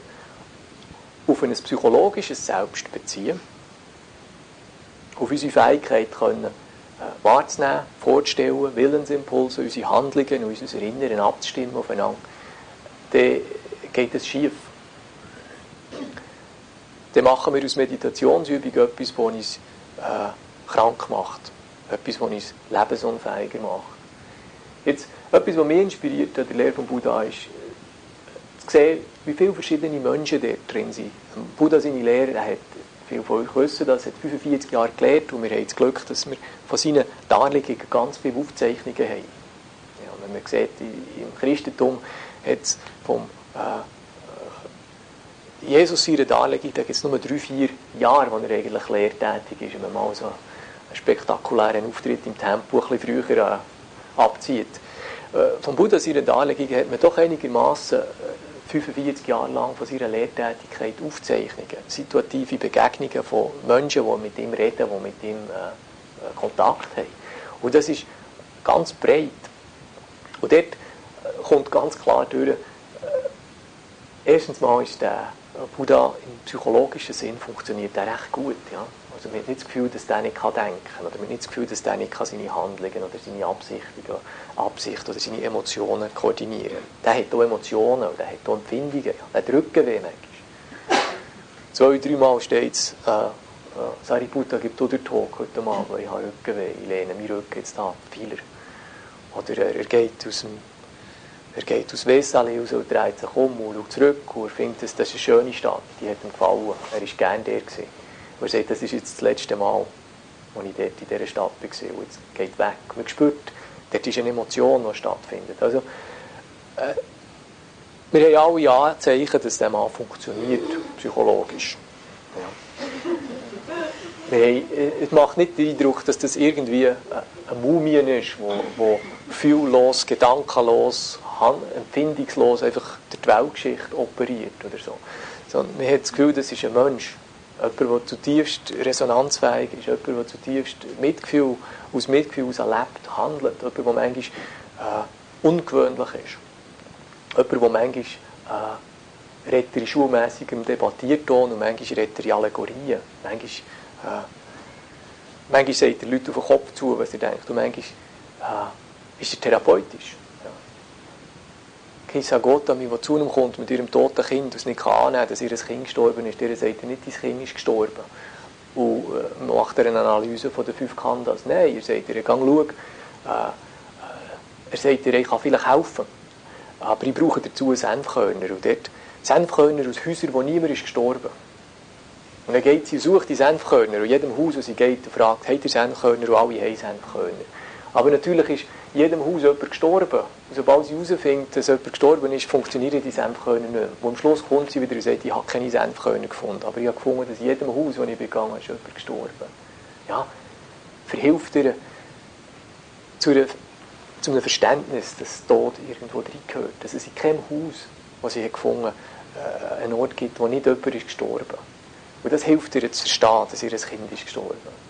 auf ein psychologisches Selbst beziehen, auf unsere Fähigkeit können, wahrzunehmen, vorzustellen, Willensimpulse, unsere Handlungen und unser Inneren abzustimmen aufeinander, dann geht es schief. Dann machen wir aus Meditationsübung etwas, das uns äh, krank macht, etwas, das uns lebensunfähiger macht. Jetzt, etwas, was mich inspiriert an der Lehre von Buddha ist, zu sehen, wie viele verschiedene Menschen dort drin sind. Buddha, seine Lehre, hat Viele von euch wissen das, hat 45 Jahre gelehrt und wir haben das Glück, dass wir von seinen Darlegungen ganz viele Aufzeichnungen haben. Ja, wenn man sieht, im Christentum hat es vom äh, Jesus seine Darlegung, da gibt es nur drei, vier Jahre, wo er eigentlich lehrtätig ist, wenn man mal so einen spektakulären Auftritt im Tempel ein bisschen früher äh, abzieht. Äh, vom Buddha seine Darlegung hat man doch einigermaßen 45 Jahre lang von seiner Lehrtätigkeit Aufzeichnungen, situative Begegnungen von Menschen, die mit ihm reden, die mit ihm äh, äh, Kontakt haben. Und das ist ganz breit. Und dort äh, kommt ganz klar durch, äh, erstens mal ist der Buddha im psychologischen Sinn funktioniert der recht gut. Ja? Also man hat nicht das Gefühl, dass der nicht denken kann oder man hat nicht das Gefühl, dass der nicht seine Handlungen oder seine Absichten, Absicht oder seine Emotionen koordinieren kann. Der hat auch Emotionen der hat auch Empfindungen. Der hat Rückenweh. Zwei, dreimal steht es, äh, äh, Sariputta gibt auch den Talk heute Abend, weil ich habe Rückenweh, ich lehne meinen Rücken jetzt ab, Fehler. Oder er, er geht aus dem er geht aus Wessali raus und dreht sich um und schaut zurück und findet, das ist eine schöne Stadt, die hat ihm gefallen. Er war gerne der. Gewesen. Und er sagt, das ist jetzt das letzte Mal, als ich dort in dieser Stadt war. Und jetzt geht weg. Man spürt, dort ist eine Emotion, die stattfindet. Also, äh, wir haben alle Anzeichen, dass der Mann funktioniert, psychologisch. Ja. Haben, äh, es macht nicht den Eindruck, dass das irgendwie eine Mumie ist, wo, wo fühllos, gedankenlos, empfindungslos einfach der Weltgeschichte operiert oder so. Sondern man hat das Gefühl, das ist ein Mensch. Jemand, der zutiefst resonanzfähig ist, jemand, der zutiefst Mitgefühl, aus Mitgefühl heraus erlebt, handelt, jemand, der manchmal äh, ungewöhnlich ist. Jemand, der manchmal äh, redet in schulmäßigem Debattierton und manchmal redet in Allegorien. Manchmal, äh, manchmal sagt er Leute auf den Kopf zu, was er denkt, und manchmal äh, ist er therapeutisch. Kisa Gotami, der zu ihm kommt mit ihrem toten Kind es nicht annehmen kann, dass ihr Kind gestorben ist, der sagt nicht, dein Kind ist gestorben. Und äh, macht er eine Analyse von den fünf Kandas. Nein, er sagt ihr, geh schau, äh, äh, er sagt ihr, ich kann vielleicht helfen, aber ich brauche dazu Senfkörner. Und dort Senfkörner aus Häusern, wo niemand ist gestorben. Und dann geht sie, sucht die Senfkörner. Und jedem Haus, wo sie geht, fragt, habt ihr Senfkörner? Und alle haben Senfkörner. Aber natürlich ist jedem Haus jemand gestorben. Und sobald sie herausfindet, dass jemand gestorben ist, funktionieren die Senfkörner nicht mehr. Und am Schluss kommt sie wieder und sagt, ich habe keine Senfkörner gefunden. Aber ich habe gefunden, dass in jedem Haus, das ich begangen habe, ist jemand gestorben. Ja, verhilft ihr zu, einer, zu einem Verständnis, dass Tod irgendwo reingehört. Dass es in keinem Haus, das sie gefunden hat, äh, einen Ort gibt, wo nicht jemand ist gestorben. Und das hilft ihr zu verstehen, dass ihr Kind ist gestorben.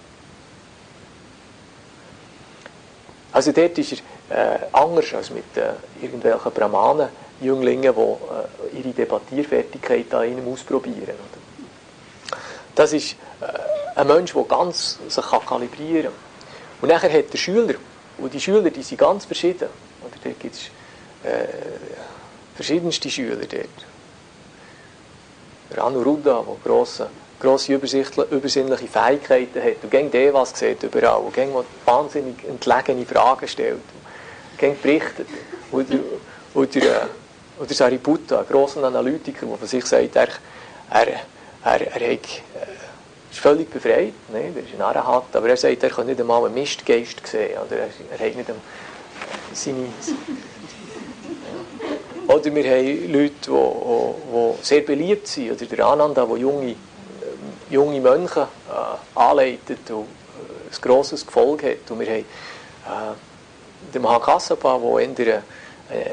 Also dort ist er äh, anders als mit äh, irgendwelchen Brahmanen, Jünglingen, die äh, ihre Debattierfertigkeit an ihnen ausprobieren. Oder? Das ist äh, ein Mensch, der ganz sich kann kalibrieren kann. Und nachher hat der Schüler, und die Schüler die sind ganz verschieden. Oder dort gibt es äh, verschiedenste Schüler dort. Der der grosse grosse übersinnliche Fähigkeiten hat. Und gegen der was sieht überall. Und gegen wahnsinnig entlegene Fragen stellt. Und gegen berichtet. Oder, oder, äh, oder Sariputta, ein grosser Analytiker, der von sich sagt, er, er, er, er hat, äh, ist völlig befreit, ne? er ist ein Arahat, aber er sagt, er kann nicht einmal einen Mistgeist sehen, oder er, er hat nicht einmal seine... Oder wir haben Leute, die, die, die sehr beliebt sind, oder der Ananda, der junge junge Mönche äh, anleitet und äh, ein grosses Gefolge hat. Und wir haben äh, den Mahakassapa, der eher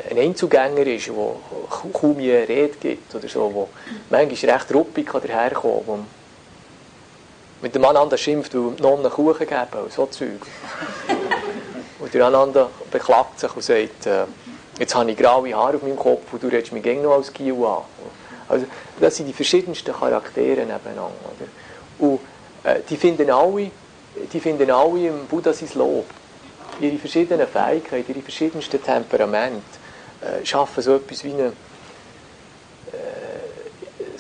ein Einzugänger ist, der kaum je Rede gibt oder so, wo manchmal recht ruppig daherkommen kann, mit dem Ananda schimpft, weil die Nonnen Kuchen geben und so Zeug. und der Ananda beklagt sich und sagt, äh, jetzt habe ich graue Haare auf meinem Kopf und du redest mich noch als Kiel an. Also, das sind die verschiedensten Charaktere nebeneinander. Oder? Und äh, die, finden alle, die finden alle im Buddha sein Lob. Ihre verschiedenen Fähigkeiten, ihre verschiedensten Temperamente äh, schaffen so etwas wie eine, äh,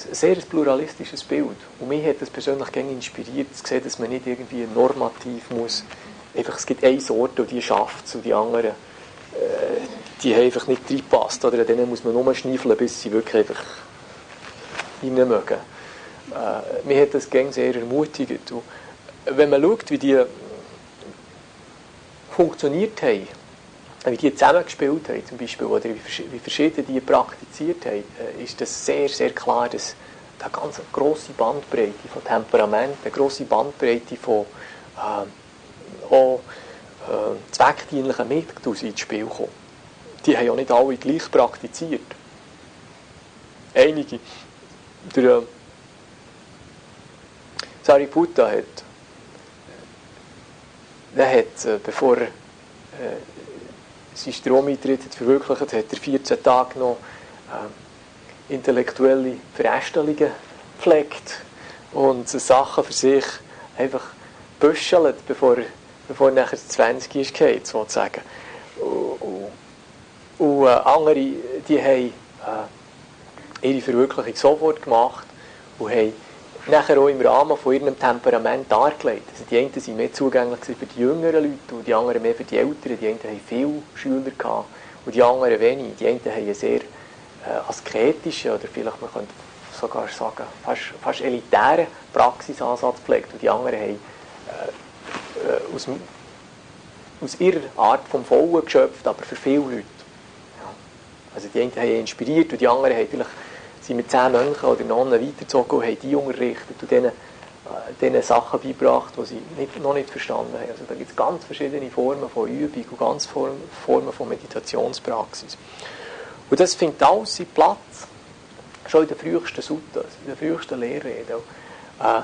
ein sehr pluralistisches Bild. Und mich hat das persönlich gerne inspiriert, zu sehen, dass man nicht irgendwie normativ muss, einfach, es gibt eine Sorte und die schafft es und die anderen, äh, die haben einfach nicht reinpasst. Oder denen muss man nur schneifeln, bis sie wirklich einfach rein mögen. Äh, mir hat das gäng sehr ermutigt. Und wenn man schaut, wie die funktioniert haben, wie die zusammengespielt haben, zum Beispiel, oder wie verschieden die praktiziert haben, äh, ist das sehr, sehr klar, dass eine ganz grosse Bandbreite von Temperament, eine grosse Bandbreite von äh, auch, äh, zweckdienlichen Mitteln ins Spiel kommen. Die haben ja nicht alle gleich praktiziert. Einige der Sariputta hat, der hat, äh, bevor er äh, sein Stromeintritt verwirklicht hat, er 14 Tage noch äh, intellektuelle Verästelungen gepflegt und Sachen für sich einfach büschelt, bevor bevor er nachher 20 ist, geht, sozusagen. Und, und, und äh, andere, die haben äh, ihre Verwirklichung sofort gemacht und haben nachher auch im Rahmen von ihrem Temperament dargelegt. Also die einen waren mehr zugänglich für die jüngeren Leute und die anderen mehr für die Älteren. Die einen hatten viele Schüler und die anderen wenig. Die einen haben einen sehr äh, asketischen oder vielleicht man könnte sogar sagen fast, fast elitären Praxisansatz gepflegt und die anderen haben äh, äh, aus, aus ihrer Art vom Vollen geschöpft, aber für viele Leute. Ja. Also die einen haben inspiriert und die anderen haben vielleicht sind mit zehn Mönchen oder Nonnen weitergezogen und haben die unterrichtet und denen, äh, denen Sachen beigebracht, die sie nicht, noch nicht verstanden haben. Also da gibt es ganz verschiedene Formen von Übung und ganz Formen von Meditationspraxis. Und das findet alles seinen Platz, schon in den frühesten Suttas, in den frühesten Lehrreden. Äh,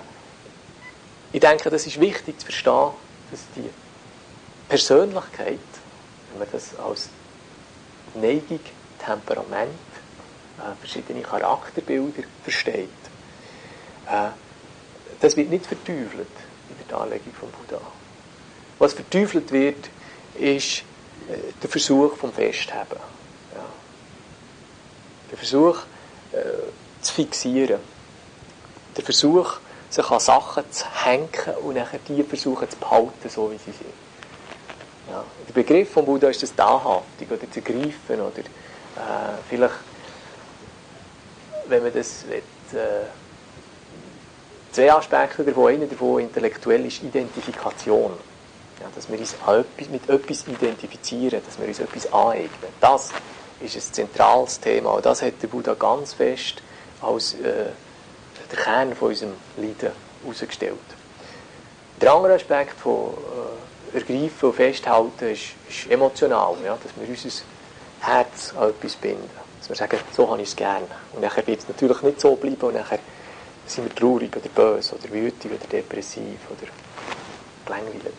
ich denke, das ist wichtig zu verstehen, dass die Persönlichkeit, wenn man das als Neigung, Temperament, verschiedene Charakterbilder versteht. Äh, das wird nicht verteufelt in der Darlegung von Buddha. Was verteufelt wird, ist äh, der Versuch vom Festheben. Ja. Der Versuch äh, zu fixieren. Der Versuch, sich an Sachen zu hängen und nachher die versuchen zu behalten, so wie sie sind. Ja. Der Begriff von Buddha ist das Dahaftig oder zu greifen oder äh, vielleicht wenn man das will, äh, zwei Aspekte davon. Einer davon intellektuell ist Identifikation. Ja, dass wir uns mit etwas identifizieren, dass wir uns etwas aneignen. Das ist ein zentrales Thema. Und das hat der Buddha ganz fest als äh, der Kern von unserem Leiden herausgestellt. Der andere Aspekt von äh, Ergreifen und Festhalten ist, ist emotional, ja, dass wir unser Herz an etwas binden. Dass wir sagen, so habe ich es gerne. Und nachher wird es natürlich nicht so bleiben und nachher sind wir traurig oder böse oder wütend oder depressiv oder gelangweilt.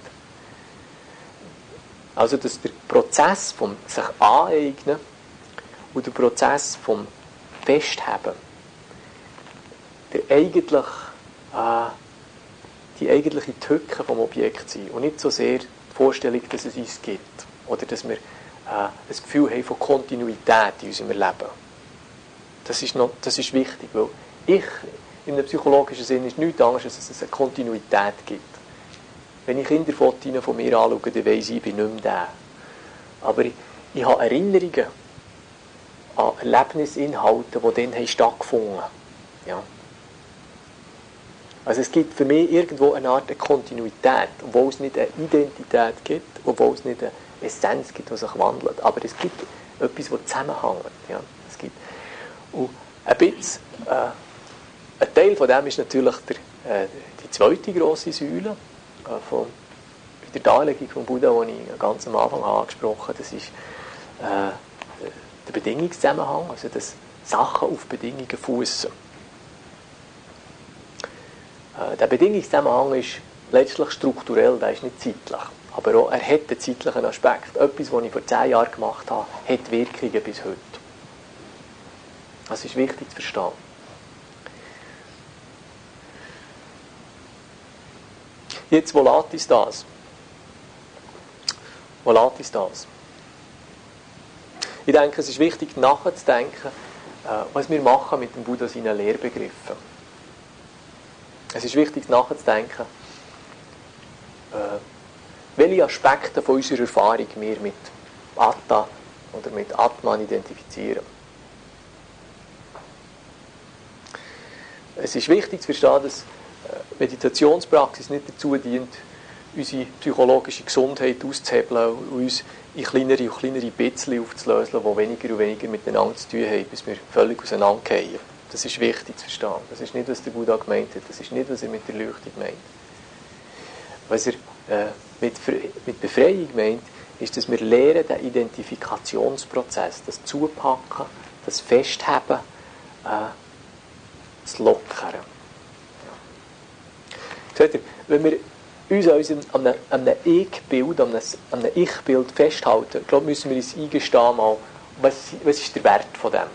Also, dass der Prozess vom sich aneignen und der Prozess vom Festheben der eigentlich, äh, die eigentliche Tücke vom Objekt sind und nicht so sehr die Vorstellung, dass es uns gibt oder dass wir ein Gefühl haben von Kontinuität in unserem Leben. Das ist, noch, das ist wichtig, weil ich in einem psychologischen Sinn ist nichts anderes, als dass es eine Kontinuität gibt. Wenn ich Kinderfotos von mir anschaue, dann weiss ich, ich bin nicht mehr der. Aber ich, ich habe Erinnerungen an Erlebnisinhalte, die dann stattgefunden haben. Ja. Also es gibt für mich irgendwo eine Art Kontinuität, obwohl es nicht eine Identität gibt, obwohl es nicht eine Essenz gibt, die sich wandelt. Aber es gibt etwas, das zusammenhängt. Ja. Es gibt. Und ein bisschen, äh, ein Teil von dem ist natürlich der, äh, die zweite grosse Säule äh, von der Darlegung von Buddha, die ich ganz am Anfang angesprochen habe. Das ist äh, der Bedingungszusammenhang, also dass Sachen auf Bedingungen fußen. Äh, der Bedingungszusammenhang ist letztlich strukturell, der ist nicht zeitlich. Aber auch, er hat einen zeitlichen Aspekt. Etwas, was ich vor zehn Jahren gemacht habe, hat Wirkungen bis heute. Das ist wichtig zu verstehen. Jetzt, wo uns das? Wo uns das? Ich denke, es ist wichtig nachzudenken, äh, was wir machen mit dem Buddha seinen Lehrbegriffen. Es ist wichtig nachzudenken, äh, welche Aspekte von unserer Erfahrung wir mit Atta oder mit Atman identifizieren. Es ist wichtig zu verstehen, dass äh, Meditationspraxis nicht dazu dient, unsere psychologische Gesundheit auszuhebeln und uns in kleinere und kleinere Bitzchen aufzulösen, die weniger und weniger miteinander zu tun haben, bis wir völlig auseinandergehen. Das ist wichtig zu verstehen. Das ist nicht, was der Buddha gemeint hat. Das ist nicht, was er mit der Leuchtung meint. Was er äh, mit, mit Befreiung meint, ist, dass wir lernen, den Identifikationsprozess, das Zupacken, das Festheben, äh, lockern. Seht ihr, wenn wir uns an einem, einem Ich-Bild, an einem, Ich-Bild festhalten, glaube müssen wir uns eingestehen, mal, was, was ist der Wert von dem?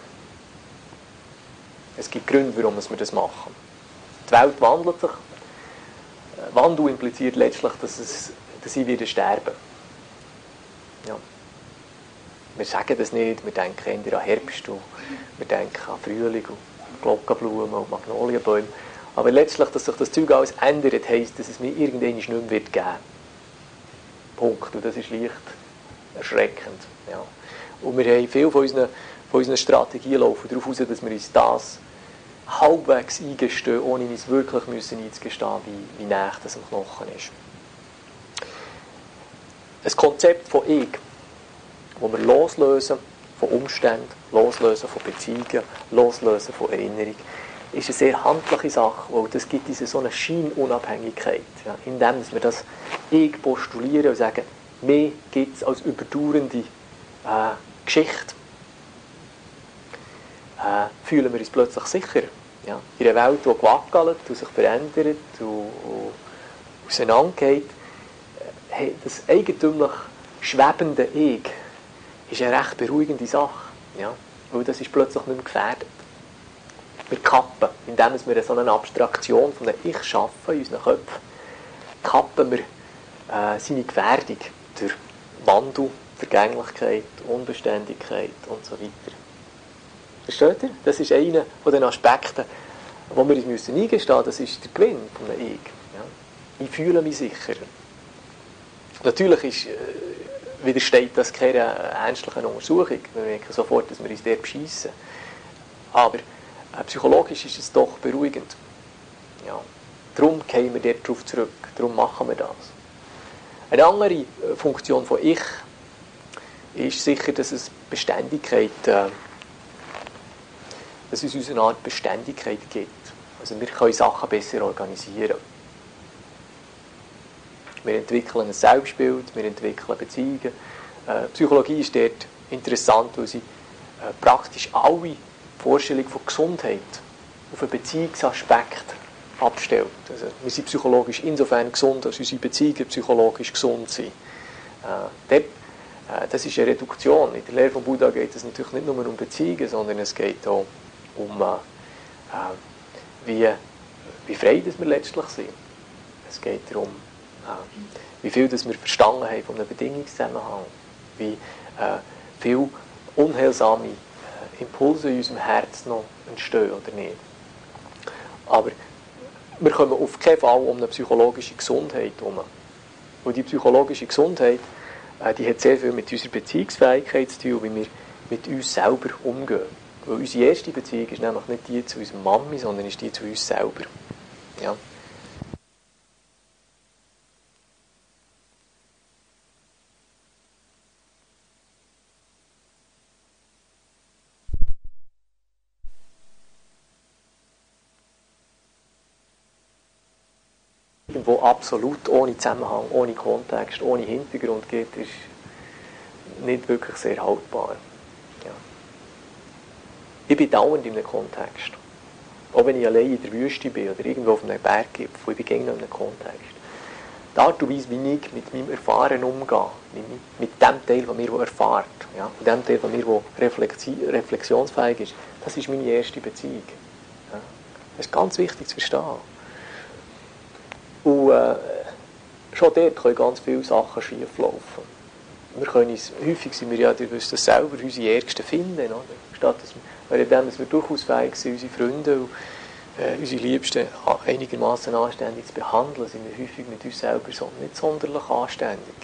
Es gibt Gründe, warum wir das machen. Die Welt wandelt sich. Wandel impliziert letztlich, dass, es, dass ich wieder sterben ja. Wir sagen das nicht, wir denken eher an Herbst und wir denken an Frühling und Glockenblumen und Magnolienbäume. Aber letztlich, dass sich das Zeug alles ändert, heisst, dass es mir irgendwann nicht mehr wird geben Punkt. Und das ist leicht erschreckend. Ja. Und wir haben viel von unseren, von unseren Strategien laufen darauf aus, dass wir uns das halbwegs eingestehen, ohne uns wirklich müssen einzugestehen, wie, wie nah das am Knochen ist. Ein Konzept von Ich, wo wir loslösen von Umständen, loslösen von Beziehungen, loslösen von Erinnerung, ist eine sehr handliche Sache, weil das gibt diese so eine Scheinunabhängigkeit, ja, indem wir das Ich postulieren und sagen, mehr gibt es als überdauernde äh, Geschichte äh, fühlen wir uns plötzlich sicher. Ja. In einer Welt, die gewackelt und sich verändert und, und auseinandergeht, äh, das eigentümlich schwebende Ich ist eine recht beruhigende Sache. Ja. Weil das ist plötzlich nicht mehr gefährdet. Wir kappen, indem wir so eine Abstraktion von einem Ich schaffen in unseren Köpfen, kappen wir äh, seine Gefährdung durch Wandel, Vergänglichkeit, Unbeständigkeit und so weiter. Versteht ihr? Das ist einer von den Aspekten, wo wir uns müssen eingestehen müssen, das ist der Gewinn von einem Ich. Ja? Ich fühle mich sicher. Natürlich ist, äh, widersteht das keiner ernstlichen Untersuchung. Wir merken sofort, dass wir uns dort beschissen. Aber äh, psychologisch ist es doch beruhigend. Ja. Darum gehen wir darauf zurück. Darum machen wir das. Eine andere äh, Funktion von Ich ist sicher, dass es Beständigkeit, äh, dass es uns eine Art Beständigkeit gibt. Also wir können Sachen besser organisieren. Wir entwickeln ein Selbstbild, wir entwickeln Beziehungen. Äh, Psychologie ist dort interessant, weil sie äh, praktisch alle Vorstellungen von Gesundheit auf einen Beziehungsaspekt abstellt. Also wir sind psychologisch insofern gesund, als unsere Beziehungen psychologisch gesund sind. Äh, dort, äh, das ist eine Reduktion. In der Lehre von Buddha geht es natürlich nicht nur um Beziehungen, sondern es geht auch um äh, äh wie, wie frei dass wir letztlich sind. Es geht darum, wie viel dass wir verstanden haben von einem Bedingungszusammenhang, wie äh, viel unheilsame äh, Impulse in unserem Herz noch entstehen oder nicht. Aber wir kommen auf keinen Fall um eine psychologische Gesundheit herum. Und die psychologische Gesundheit, äh, die hat sehr viel mit unserer Beziehungsfähigkeit zu tun, wie wir mit uns selber umgehen. Weil unsere erste Beziehung ist nämlich nicht die zu unserer Mami, sondern ist die zu uns selber. Ja. Wo absolut ohne Zusammenhang, ohne Kontext, ohne Hintergrund geht, ist nicht wirklich sehr haltbar. Ja. Ich bin dauernd in einem Kontext. Auch wenn ich allein in der Wüste bin oder irgendwo auf einem Berggipfel, ich bin in einem Kontext. Die Art und Weise, wie ich mit meinem Erfahren umgehe, mit dem Teil von mir, der erfahrt, ja, mit dem Teil von mir, der reflexionsfähig ist, das ist meine erste Beziehung. Ja. Das ist ganz wichtig zu verstehen. Und äh, schon dort können ganz viele Sachen schieflaufen. Wir können uns, häufig sind wir ja, ihr wisst das selber, unsere Ärgsten finden. Oder? Statt dass wir, indem wir durchaus fähig sind, unsere Freunde und äh, unsere Liebsten einigermaßen anständig zu behandeln, sind wir häufig mit uns selber so nicht sonderlich anständig.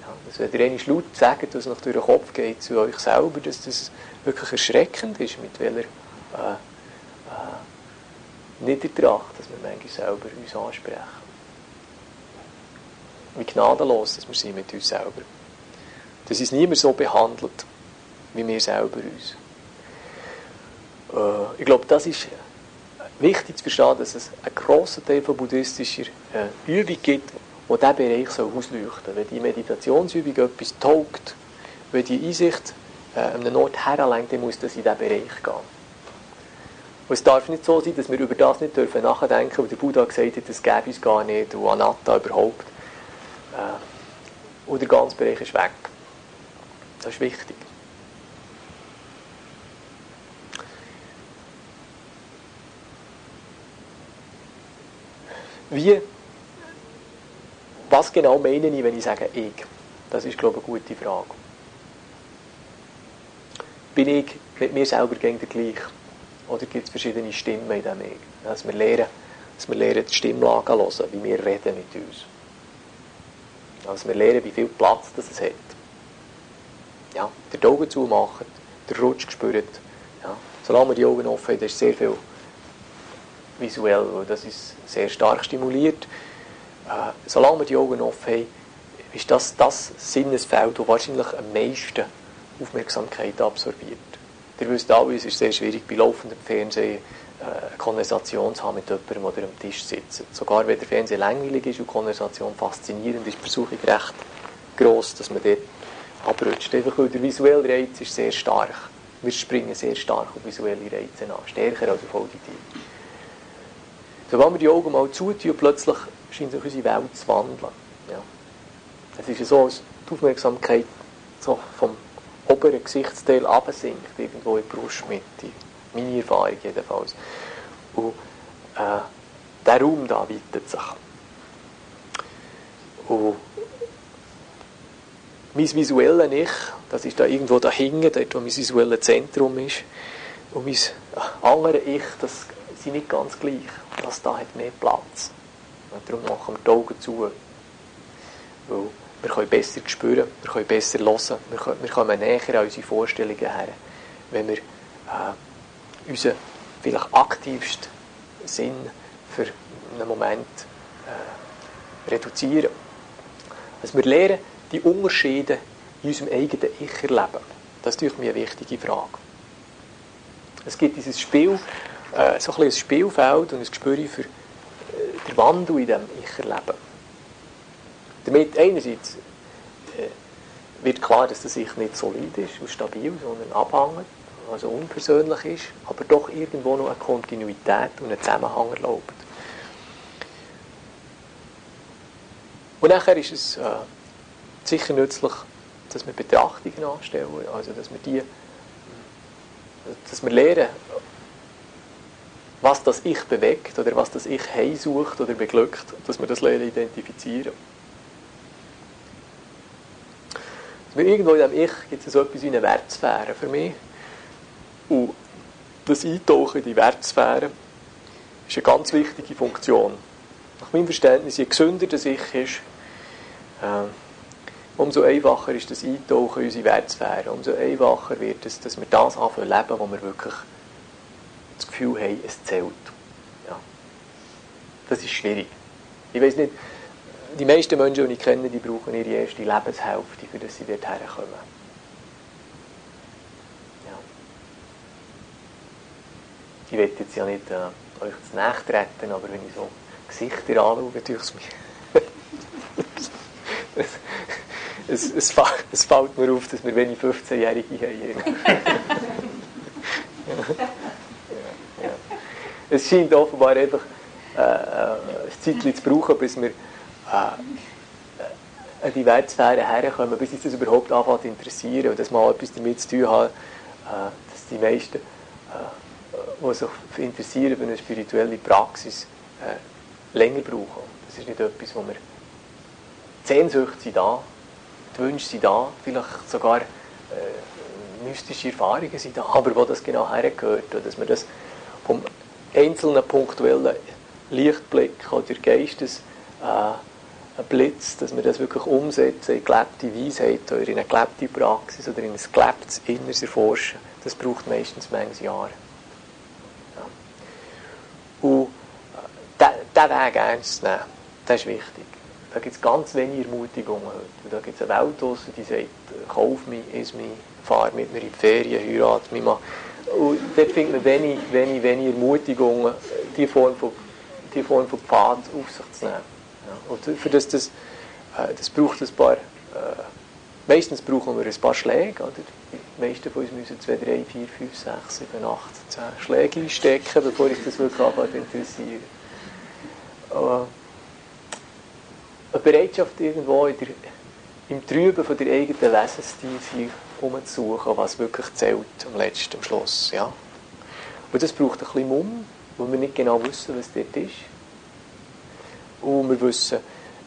Ja, dass wenn ihr einmal laut sagt, was noch durch den Kopf geht zu euch selber, dass das wirklich erschreckend ist, mit welcher äh, Niedertracht, dass wir manchmal selber uns ansprechen. Wie gnadenlos, dass wir sind mit uns selber. Dass uns niemand so behandelt, wie wir selber uns. Äh, ich glaube, das ist wichtig zu verstehen, dass es einen grossen Teil von buddhistischer äh, Übung gibt, wo dieser Bereich soll ausleuchten soll. Wenn die Meditationsübung etwas taugt, wenn die Einsicht äh, an einen Ort herlenkt, dann muss das in diesen Bereich gehen. Und es darf nicht so sein, dass wir über das nicht dürfen nachdenken, weil der Buddha gesagt hat, das gäbe es gar nicht und Anatta überhaupt. Äh, und der ganze Bereich ist weg. Das ist wichtig. Wie, was genau meine ich, wenn ich sage ich? Das ist, glaube ich, eine gute Frage. Bin ich mit mir selber gegen den gleich? Oder gibt es verschiedene Stimmen in diesem Ich? Dass wir lernen, dass wir lernen, die Stimmlage hören, wie wir reden mit uns. Dass wir lernen, wie viel Platz das es hat. Ja, die Augen zumachen, den Rutsch spürt. Ja. Solange wir die Augen offen haben, ist sehr viel visuell, weil das ist sehr stark stimuliert. Äh, solange wir die Augen offen haben, ist das das Sinnesfeld, das wahrscheinlich am meisten Aufmerksamkeit absorbiert. Ihr wisst alle, es ist sehr schwierig, bei laufendem Fernsehen äh, eine Konversation zu haben mit jemandem, der am Tisch sitzt. Sogar wenn der Fernsehen langweilig ist und die Konversation faszinierend ist, versuche ich recht gross, dass man dort abrutscht. Einfach weil der visuelle Reiz ist sehr stark. Wir springen sehr stark auf visuelle Reize an, stärker als auf auditive. Sobald wir die Augen mal zutun, plötzlich scheint sich unsere Welt zu wandeln. Ja. Es ist ja so, als die Aufmerksamkeit so vom oberen Gesichtsteil absinkt, irgendwo in die Brustmitte. Meine Erfahrung jedenfalls. Und äh, der Raum da weitet sich. Und mein visuelles Ich, das ist da irgendwo da hinten, dort wo mein visuelles Zentrum ist. Und mein andere Ich, das sind nicht ganz gleich. Das da hat mehr Platz. Und darum machen wir die Augen zu. Weil wir können besser spüren, wir können besser hören, wir, kommen näher an unsere Vorstellungen her, wenn wir äh, unseren vielleicht aktivsten Sinn für einen Moment reduzieren. Dass wir lernen, die Unterschiede in unserem eigenen Ich erleben. Das ist natürlich eine wichtige Frage. Es gibt dieses Spiel, äh, so ein, ein Spielfeld und ein Gespür für äh, den Wandel in diesem Ich erleben. Damit einerseits äh, wird klar, dass das Ich nicht solid ist und stabil, sondern abhängig, also unpersönlich ist, aber doch irgendwo noch eine Kontinuität und einen Zusammenhang erlaubt. Und nachher ist es äh, sicher nützlich, dass wir Betrachtungen anstellen, also dass wir die, dass wir lernen, was das Ich bewegt oder was das Ich heimsucht oder beglückt, dass wir das lernen identifizieren. Dass irgendwo in diesem Ich gibt es so etwas wie eine Wertsphäre für mich. Und das Eintauchen in die Wertsphäre ist eine ganz wichtige Funktion. Nach meinem Verständnis, je gesünder das Ich ist, äh, umso einfacher ist das Eintauchen in unsere Wertsphäre. Umso einfacher wird es, dass wir das anfangen leben, wo wir wirklich das Gefühl haben, es zählt. Ja. Das ist schwierig. Ich weiß nicht, die meisten Menschen, die ich kenne, die brauchen ihre erste Lebenshälfte, für dass sie dort herkommen. Ja. Ich will jetzt ja nicht äh, euch zu nahe treten, aber wenn ich so Gesichter anschaue, tue es mir. es, es, es, fällt mir auf, dass wir wenig 15-Jährige haben. ja, ja. Es scheint offenbar einfach äh, äh ein Zeit zu brauchen, bis wir äh, an die Wertsphäre herkommen, bis uns das überhaupt anfängt zu interessieren und dass man etwas damit zu tun hat, äh, dass die meisten, äh, die sich interessieren für eine spirituelle Praxis, äh, länger brauchen. Das ist nicht etwas, wo wir die Sehnsucht sind da, die Wünsche sind da, vielleicht sogar äh, mystische Erfahrungen sind da, aber wo das genau hergehört, dass man das vom einzelnen punktuellen Lichtblick oder Geistes äh, Blitz, dass wir das wirklich umsetzen in gelebte Weisheit oder in eine gelebte Praxis oder in ein gelebtes Inneres erforschen, das braucht meistens manches Jahre. Ja. Und äh, diesen Weg ernst zu nehmen, das ist wichtig. Da gibt es ganz wenige Ermutigungen heute. Da gibt es eine Welt draussen, die sagt, kauf mich, iss mich, fahr mit mir in die Ferien, heirat mich mal. Und dort findet man wenig, wenig, wenig Ermutigungen, diese Form von, Form von Pfad auf sich zu nehmen. Und für das, das, äh, das braucht ein paar, äh, meistens brauchen wir ein paar Schläge. Oder? Die meisten von uns müssen 2, 3, 4, 5, 6, 7, 8, 10 Schläge einstecken, bevor ich das wirklich anfange interessieren. Aber eine Bereitschaft irgendwo in der, im Trüben von der eigenen Wesenstiefe umzusuchen, was wirklich zählt am letzten am Schluss. Ja? Und das braucht ein bisschen Mumm, weil wir nicht genau wissen, was dort ist. Und wir wissen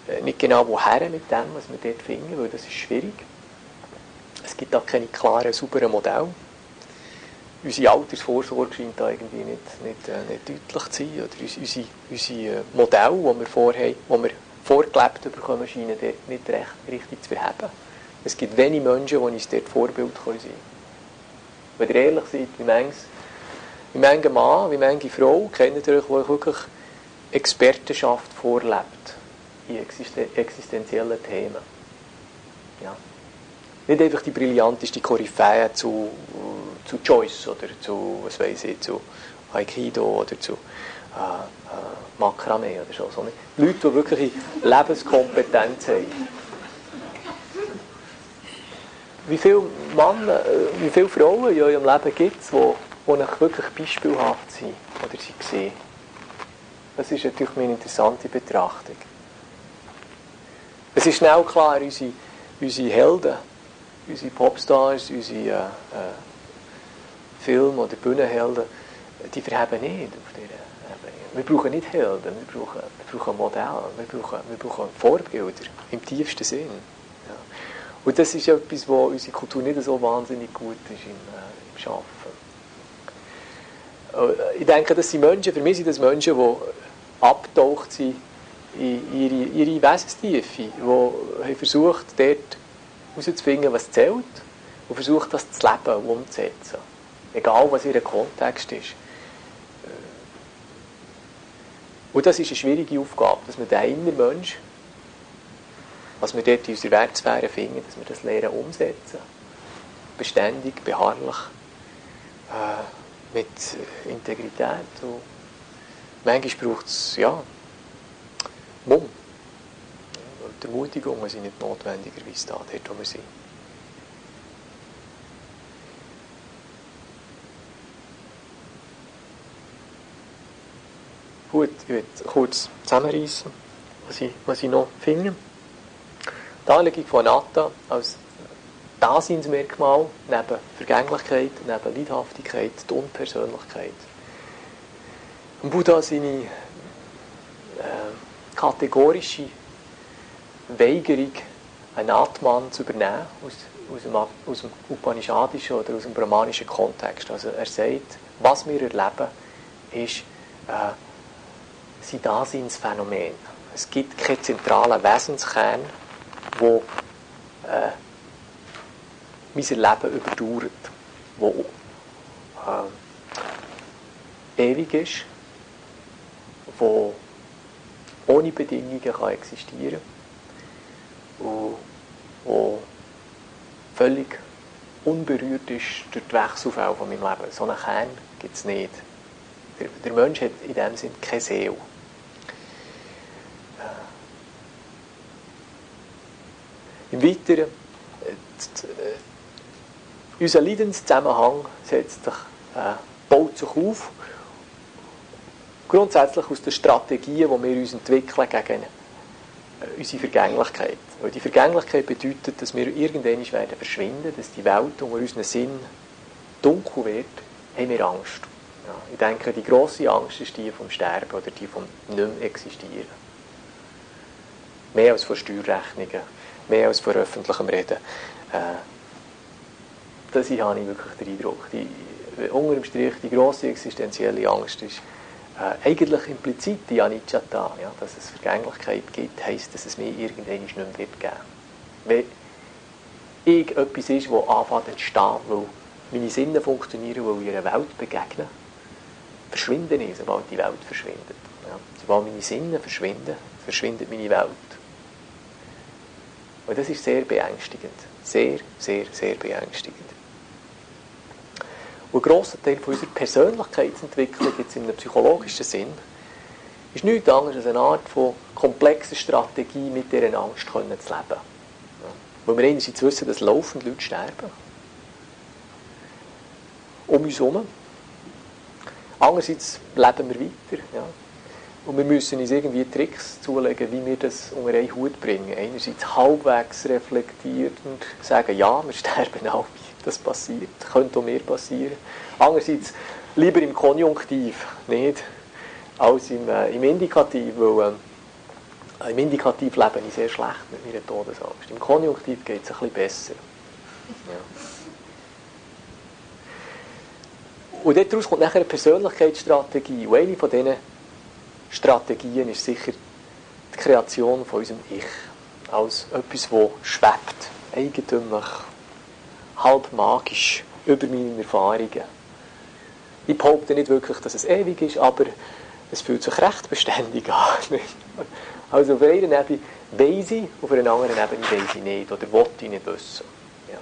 äh, nicht genau, woher mit dem, was wir dort finden, weil das ist schwierig. Es gibt auch keine klaren, sauberen Modelle. Unsere Altersvorsorge scheint da irgendwie nicht, nicht, äh, nicht deutlich zu sein. Oder unsere, unsere äh, Modelle, die wir vorher, die wir vorgelebt bekommen, scheinen dort nicht recht, richtig zu verheben. Es gibt wenige Menschen, die uns dort Vorbild sein können. Wenn ihr ehrlich seid, wie manches, wie manche Mann, wie manche Frau kennt ihr euch, wirklich Expertenschaft vorlebt in existenziellen Themen. Ja. Nicht einfach die brillanteste Koryphäe zu, zu Joyce oder zu, was weiß ich, zu Aikido oder zu äh, äh, Makramee oder so, sondern Leute, die wirklich Lebenskompetenz haben. Wie viele Männer, äh, wie viele Frauen in eurem Leben gibt es, die, die wirklich beispielhaft sind oder sie sehen? Das ist natürlich eine interessante Betrachtung. Es ist schnell klar, unsere, unsere Helden, unsere Popstars, unsere äh, äh, Film- oder Bühnenhelden, die verheben nicht auf dieser Ebene. Wir brauchen nicht Helden, wir brauchen, wir brauchen Modelle, wir brauchen, wir brauchen Vorbilder im tiefsten Sinn. Ja. Und das ist etwas, wo unsere Kultur nicht so wahnsinnig gut ist im, äh, im Schaffen. Äh, ich denke, das sind Menschen, für mich sind das Menschen, die abgetaucht sind in ihre, ihre Wesenstiefe, die versucht, dort herauszufinden, was zählt und versucht, das zu leben umzusetzen. Egal, was ihr Kontext ist. Äh, und das ist eine schwierige Aufgabe, dass man den inneren Mensch was wir dort in unserer Wertsphäre finden, dass wir das lernen umsetzen. Beständig, beharrlich, äh, mit Integrität. Und manchmal braucht es, ja, Mumm. Die Ermutigungen sind nicht notwendigerweise da, dort wo wir sind. Gut, ich werde kurz zusammenreißen, was ich, was ich noch finde. Die Anlegung von Anatta als Daseinsmerkmal neben Vergänglichkeit, neben Leidhaftigkeit, die Unpersönlichkeit. Und Buddha seine äh, kategorische Weigerung, einen Atman zu übernehmen aus, aus, dem, aus dem Upanishadischen oder aus dem brahmanischen Kontext. Also er sagt, was wir erleben, ist äh, sein Daseinsphänomen. Es gibt keinen zentralen Wesenskern, wo äh, mein Leben überdauert, wo äh, ewig ist, wo ohne Bedingungen kann existieren und wo völlig unberührt ist durch die Wechselfälle von meinem Leben. So einen Kern gibt es nicht. Der, der Mensch hat in dem Sinne keine Seele. Im Weiteren, äh, äh, unser Leidenszusammenhang setzt sich, äh, baut sich auf, grundsätzlich aus den Strategien, die wir uns entwickeln gegen äh, unsere Vergänglichkeit. Weil die Vergänglichkeit bedeutet, dass wir irgendwann werden verschwinden, dass die Welt unter unseren Sinn dunkel wird, haben wir Angst. Ja, ich denke, die grosse Angst ist die vom Sterben oder die vom nicht mehr als von Steuerrechnungen mehr als vor öffentlichem Reden. Äh, das habe ich wirklich den Eindruck. Die, unter dem Strich die grosse existenzielle Angst ist äh, eigentlich implizit die Anicca ja, dass es Vergänglichkeit gibt, heisst, dass es mir irgendwann nicht mehr wird geben. Wenn irgendetwas ist, das anfängt zu entstehen, weil meine Sinne funktionieren, weil ich einer Welt begegne, verschwinden ich, sobald die Welt verschwindet. Ja. Sobald meine Sinne verschwinden, verschwindet meine Welt. Und das ist sehr beängstigend. Sehr, sehr, sehr beängstigend. Und ein grosser Teil von unserer Persönlichkeitsentwicklung jetzt in einem psychologischen Sinn ist nichts anderes als eine Art von komplexer Strategie, mit dieser Angst zu leben. Weil wir einerseits wissen, dass laufend Leute sterben. Um uns herum. Andererseits leben wir weiter. Ja. Und wir müssen uns irgendwie Tricks zulegen, wie wir das unter einen Hut bringen. Einerseits halbwegs reflektiert und sagen, ja, wir sterben alle, das passiert, könnte auch mir passieren. Andererseits lieber im Konjunktiv, nicht als im, äh, im Indikativ, weil äh, im Indikativ lebe ich sehr schlecht mit meiner Todesangst. Im Konjunktiv geht es ein bisschen besser. Ja. Und daraus kommt nachher eine Persönlichkeitsstrategie. Und eine von diesen Strategien ist sicher die Kreation von unserem Ich. Als etwas, das schwebt, eigentümlich, halb magisch über meine Erfahrungen. Ich behaupte nicht wirklich, dass es ewig ist, aber es fühlt sich recht beständig an. Also auf einer Ebene weiss ich, auf einer anderen Ebene weiss ich nicht oder will ich nicht wissen. Ja.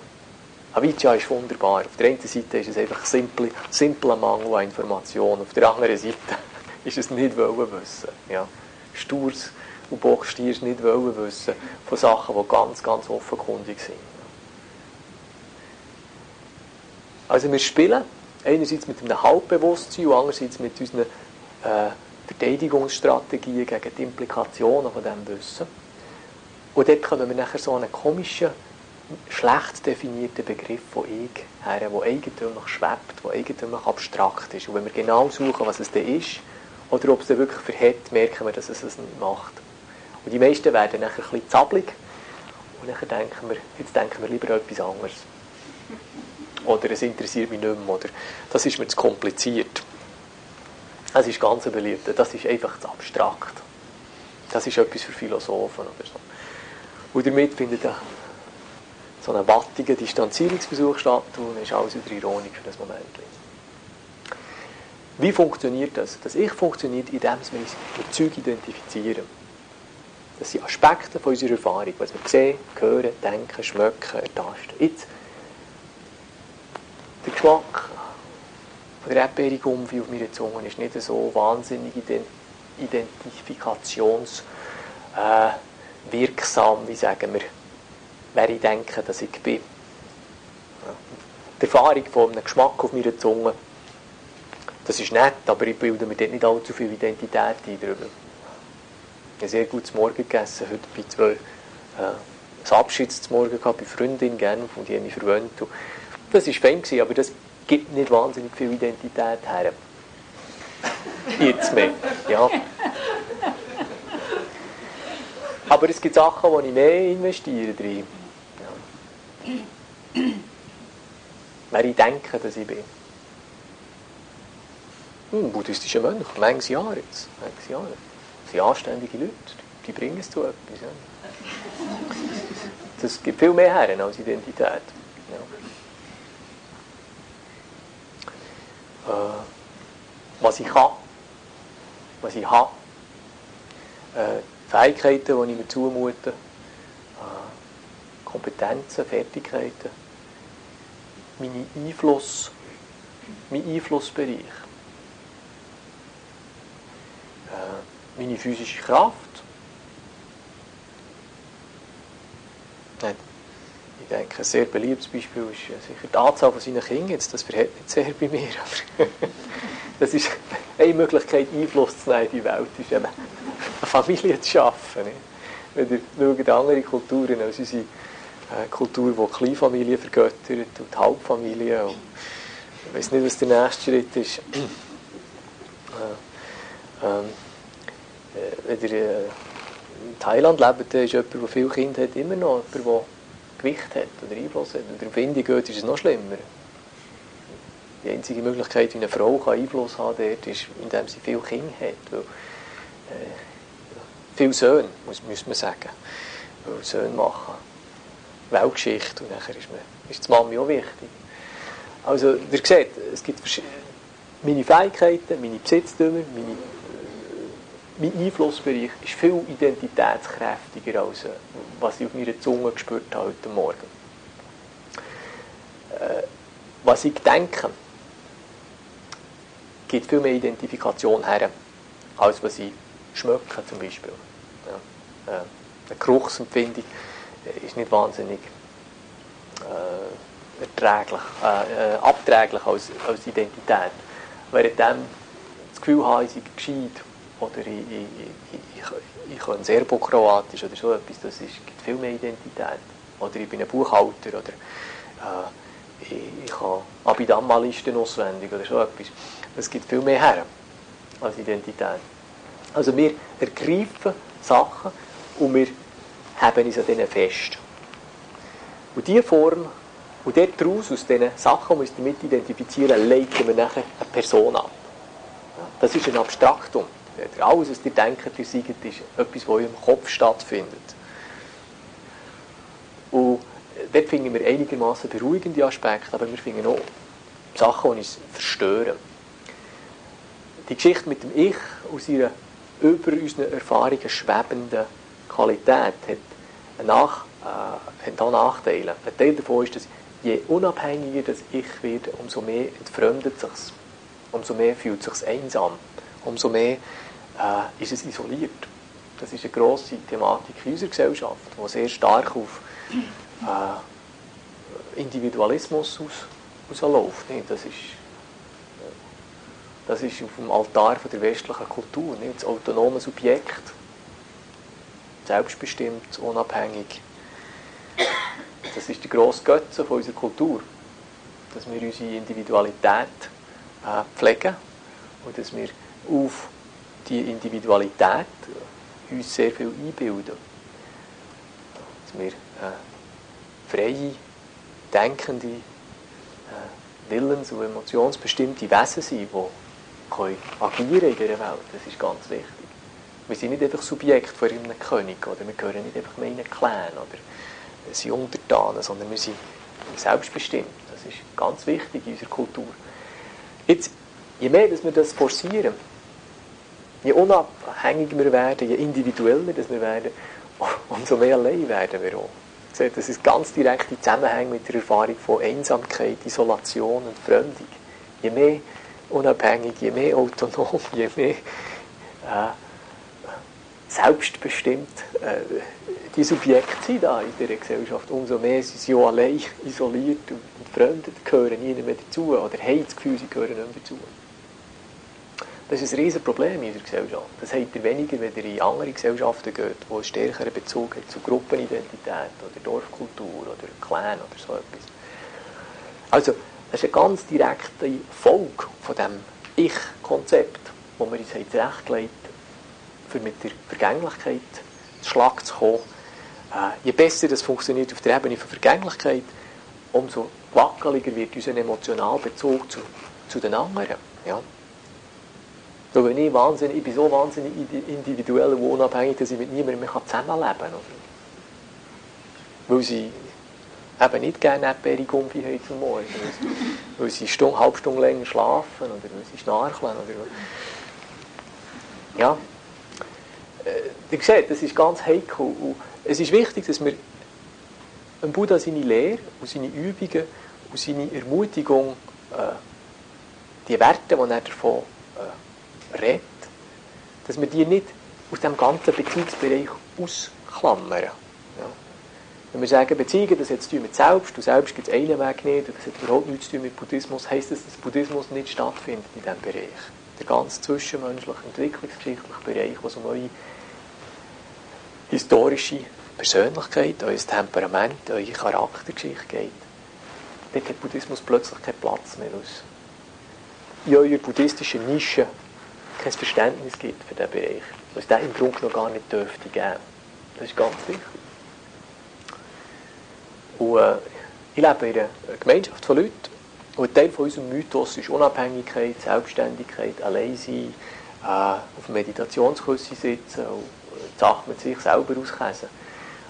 Avicii ist wunderbar. Auf der einen Seite ist es einfach ein simpler, Mangel an Informationen, auf der anderen Seite ist es nicht wollen wissen. Ja. Sturs und Bockstiers nicht wollen wissen von Sachen, die ganz, ganz offenkundig sind. Also wir spielen einerseits mit einem Halbbewusstsein und andererseits mit unseren äh, Verteidigungsstrategien gegen die Implikationen von diesem Wissen. Und dort können wir nachher so einen komischen, schlecht definierten Begriff von Ich her, der eigentümlich schwebt, der eigentümlich abstrakt ist. Und wenn wir genau suchen, was es denn ist, oder ob es dann wirklich verhält, merken wir, dass es es nicht macht. Und die meisten werden nachher ein bisschen zappelig und dann denken wir, jetzt denken wir lieber etwas anderes. Oder es interessiert mich nicht mehr, oder das ist mir zu kompliziert. Das ist ganz beliebt, das ist einfach zu abstrakt. Das ist etwas für Philosophen oder so. Und damit findet so ein wattiger Distanzierungsversuch statt und ist alles wieder ironisch für das Moment. Wie funktioniert das? Das Ich funktioniert, indem wir uns mit Zeug identifizieren. Das sind Aspekte von unserer Erfahrung, was wir sehen, hören, denken, schmecken, ertasten. Jetzt, der Geschmack der Erdbeere Gumpfi auf meiner Zunge ist nicht so wahnsinnig identifikationswirksam, äh, wie sagen wir, wer ich denke, dass ich bin. Die Erfahrung von einem Geschmack auf meiner Zunge, das ist nett, aber ich bilde mir dort nicht allzu viel Identität ein darüber. Ich habe sehr gutes Morgen gegessen, heute bei zwei. Äh, ein Abschiedsmorgen gehabt bei Freundin Genf und die haben mich verwöhnt. Das war fein, aber das gibt nicht wahnsinnig viel Identität her. Jetzt mehr, ja. Aber es gibt Sachen, wo ich mehr investiere. Ja. Wer ich denke, dass ich bin. Hm, buddhistischer Mönch, manches Jahr jetzt. Manches Jahr. Das sind anständige Leute, die bringen es zu etwas. Ja. Das gibt viel mehr her als Identität. äh, was ich kann, was ich habe, äh, Fähigkeiten, die ich mir zumute, äh, Kompetenzen, Fertigkeiten, meine Einfluss, mein Einflussbereich, äh, meine physische Kraft, denke, ein sehr beliebtes Beispiel ist sicher die Anzahl von seinen Kindern. Jetzt, das verhält nicht sehr bei mir, aber das ist eine Möglichkeit, Einfluss zu nehmen in die Welt, ist eben eine Familie zu schaffen. Wenn ihr schaut andere Kulturen als unsere äh, Kultur, die Kleinfamilien vergöttert und Halbfamilien. Und ich weiß nicht, was der nächste Schritt ist. äh, ähm, äh, wenn ihr äh, in Thailand lebt, ist jemand, der viele Kinder hat, immer noch jemand, der Gewicht hat oder Einfluss hat. Wenn der auf Indien geht, ist es noch schlimmer. Die einzige Möglichkeit, wie eine Frau kann Einfluss haben dort, ist, indem sie viele Kinder hat. Weil, äh, viele Söhne, muss, muss man sagen. Weil Söhne machen Weltgeschichte und nachher ist, man, ist die Mami auch wichtig. Also, ihr seht, es gibt meine Fähigkeiten, meine Besitztümer, meine mein Einflussbereich ist viel identitätskräftiger, als äh, was ich auf meiner Zunge gespürt habe heute Morgen. Äh, was ich denke, gibt viel mehr Identifikation her, als was ich schmecke zum Beispiel. Ja. Äh, eine Geruchsempfindung ist nicht wahnsinnig äh, erträglich, äh, abträglich als, als Identität. Während das Gefühl habe, ich sei gescheit oder ich, ich, ich, ich kann Serbokroatisch oder so etwas, das ist, gibt viel mehr Identität. Oder ich bin ein Buchhalter oder äh, ich, ich kann Abidamma-Listen auswendig oder so etwas. Das gibt viel mehr her als Identität. Also wir ergreifen Sachen und wir haben uns an denen fest. Und diese Form, und daraus, aus diesen Sachen, die wir damit identifizieren, leiten wir nachher eine Person ab. Das ist ein Abstraktum. Alles, was ihr denkt, ihr seid, ist etwas, was im Kopf stattfindet. Und dort finden wir einigermaßen beruhigende Aspekte, aber wir finden auch Sachen, die uns verstören. Die Geschichte mit dem Ich aus ihrer über unseren Erfahrungen schwebenden Qualität hat, nach, äh, hat auch Nachteile. Ein Teil davon ist, dass je unabhängiger das Ich wird, umso mehr entfremdet es sich, umso mehr fühlt es sich einsam umso mehr äh, ist es isoliert. Das ist eine grosse Thematik in unserer Gesellschaft, die sehr stark auf äh, Individualismus aus, rausläuft. Das ist, das ist auf dem Altar von der westlichen Kultur. Nicht? Das autonome Subjekt, selbstbestimmt, unabhängig. Das ist der grosse Götze von unserer Kultur. Dass wir unsere Individualität äh, pflegen und dass wir auf die Individualität uns sehr viel einbilden. Dass wir äh, freie, denkende, äh, willens- und emotionsbestimmte Wesen sind, die können agieren in dieser Welt. Das ist ganz wichtig. Wir sind nicht einfach Subjekt von einem König, oder wir gehören nicht einfach in einen Clan, oder sind Untertanen, sondern wir sind selbstbestimmt. Das ist ganz wichtig in unserer Kultur. Jetzt, je mehr dass wir das forcieren, Je unabhängiger wir werden, je individueller wir werden, umso mehr allein werden wir auch. Das ist ganz direkt in Zusammenhang mit der Erfahrung von Einsamkeit, Isolation und Fremdung. Je mehr unabhängig, je mehr autonom, je mehr äh, selbstbestimmt äh, die Subjekte sind da in dieser Gesellschaft, umso mehr sind sie auch allein isoliert und Fremde gehören nie mehr dazu oder haben das Gefühl, sie gehören nicht mehr dazu. Das ist ein riesiges Problem in der Gesellschaft. Das habt ihr weniger, wenn ihr in andere Gesellschaften geht, wo einen stärkeren Bezug hat zu Gruppenidentität oder Dorfkultur oder Clan oder so etwas. Also, das ist eine ganz direkte Folge von dem Ich-Konzept, das wir uns zurechtgelegt für mit der Vergänglichkeit zu Schlag zu kommen. Äh, je besser das funktioniert auf der Ebene von Vergänglichkeit, umso wackeliger wird unser emotionaler Bezug zu, zu den anderen. Ja. So, wenn ich, wahnsinnig, ich bin so wahnsinnig individuell und unabhängig, dass ich mit niemandem mehr zusammenleben kann. Weil sie eben nicht gerne Erdbeere Gumpi haben zum Morgen. Weil sie eine halbe Stunde länger schlafen oder weil sie schnarcheln. Oder ja. Äh, ihr seht, das ist ganz heikel. Und es ist wichtig, dass wir dem Buddha seine Lehre und seine Übungen und seine Ermutigung, äh, die Werte, die er davon redet, dass wir die nicht aus dem ganzen Beziehungsbereich ausklammern. Ja. Wenn wir sagen, Beziehungen, das hat zu tun mit Selbst, und Selbst gibt es einen Weg nicht, und das hat überhaupt nichts zu tun mit Buddhismus, heisst das, dass Buddhismus nicht stattfindet in diesem Bereich. Der ganz zwischenmenschliche, entwicklungsgeschichtliche Bereich, wo es um eure historische Persönlichkeit, euer Temperament, eure Charaktergeschichte geht. Dort hat Buddhismus plötzlich keinen Platz mehr. Aus. In eurer buddhistischen Nische kein Verständnis gibt für diesen Bereich. Was der im Grunde noch gar nicht dürfte geben. Das ist ganz wichtig. Und äh, ich lebe in einer Gemeinschaft von Leuten, und ein Teil von unserem Mythos ist Unabhängigkeit, Selbstständigkeit, allein sein, äh, auf Meditationsküsse sitzen und die Sache mit sich selber auskäsen.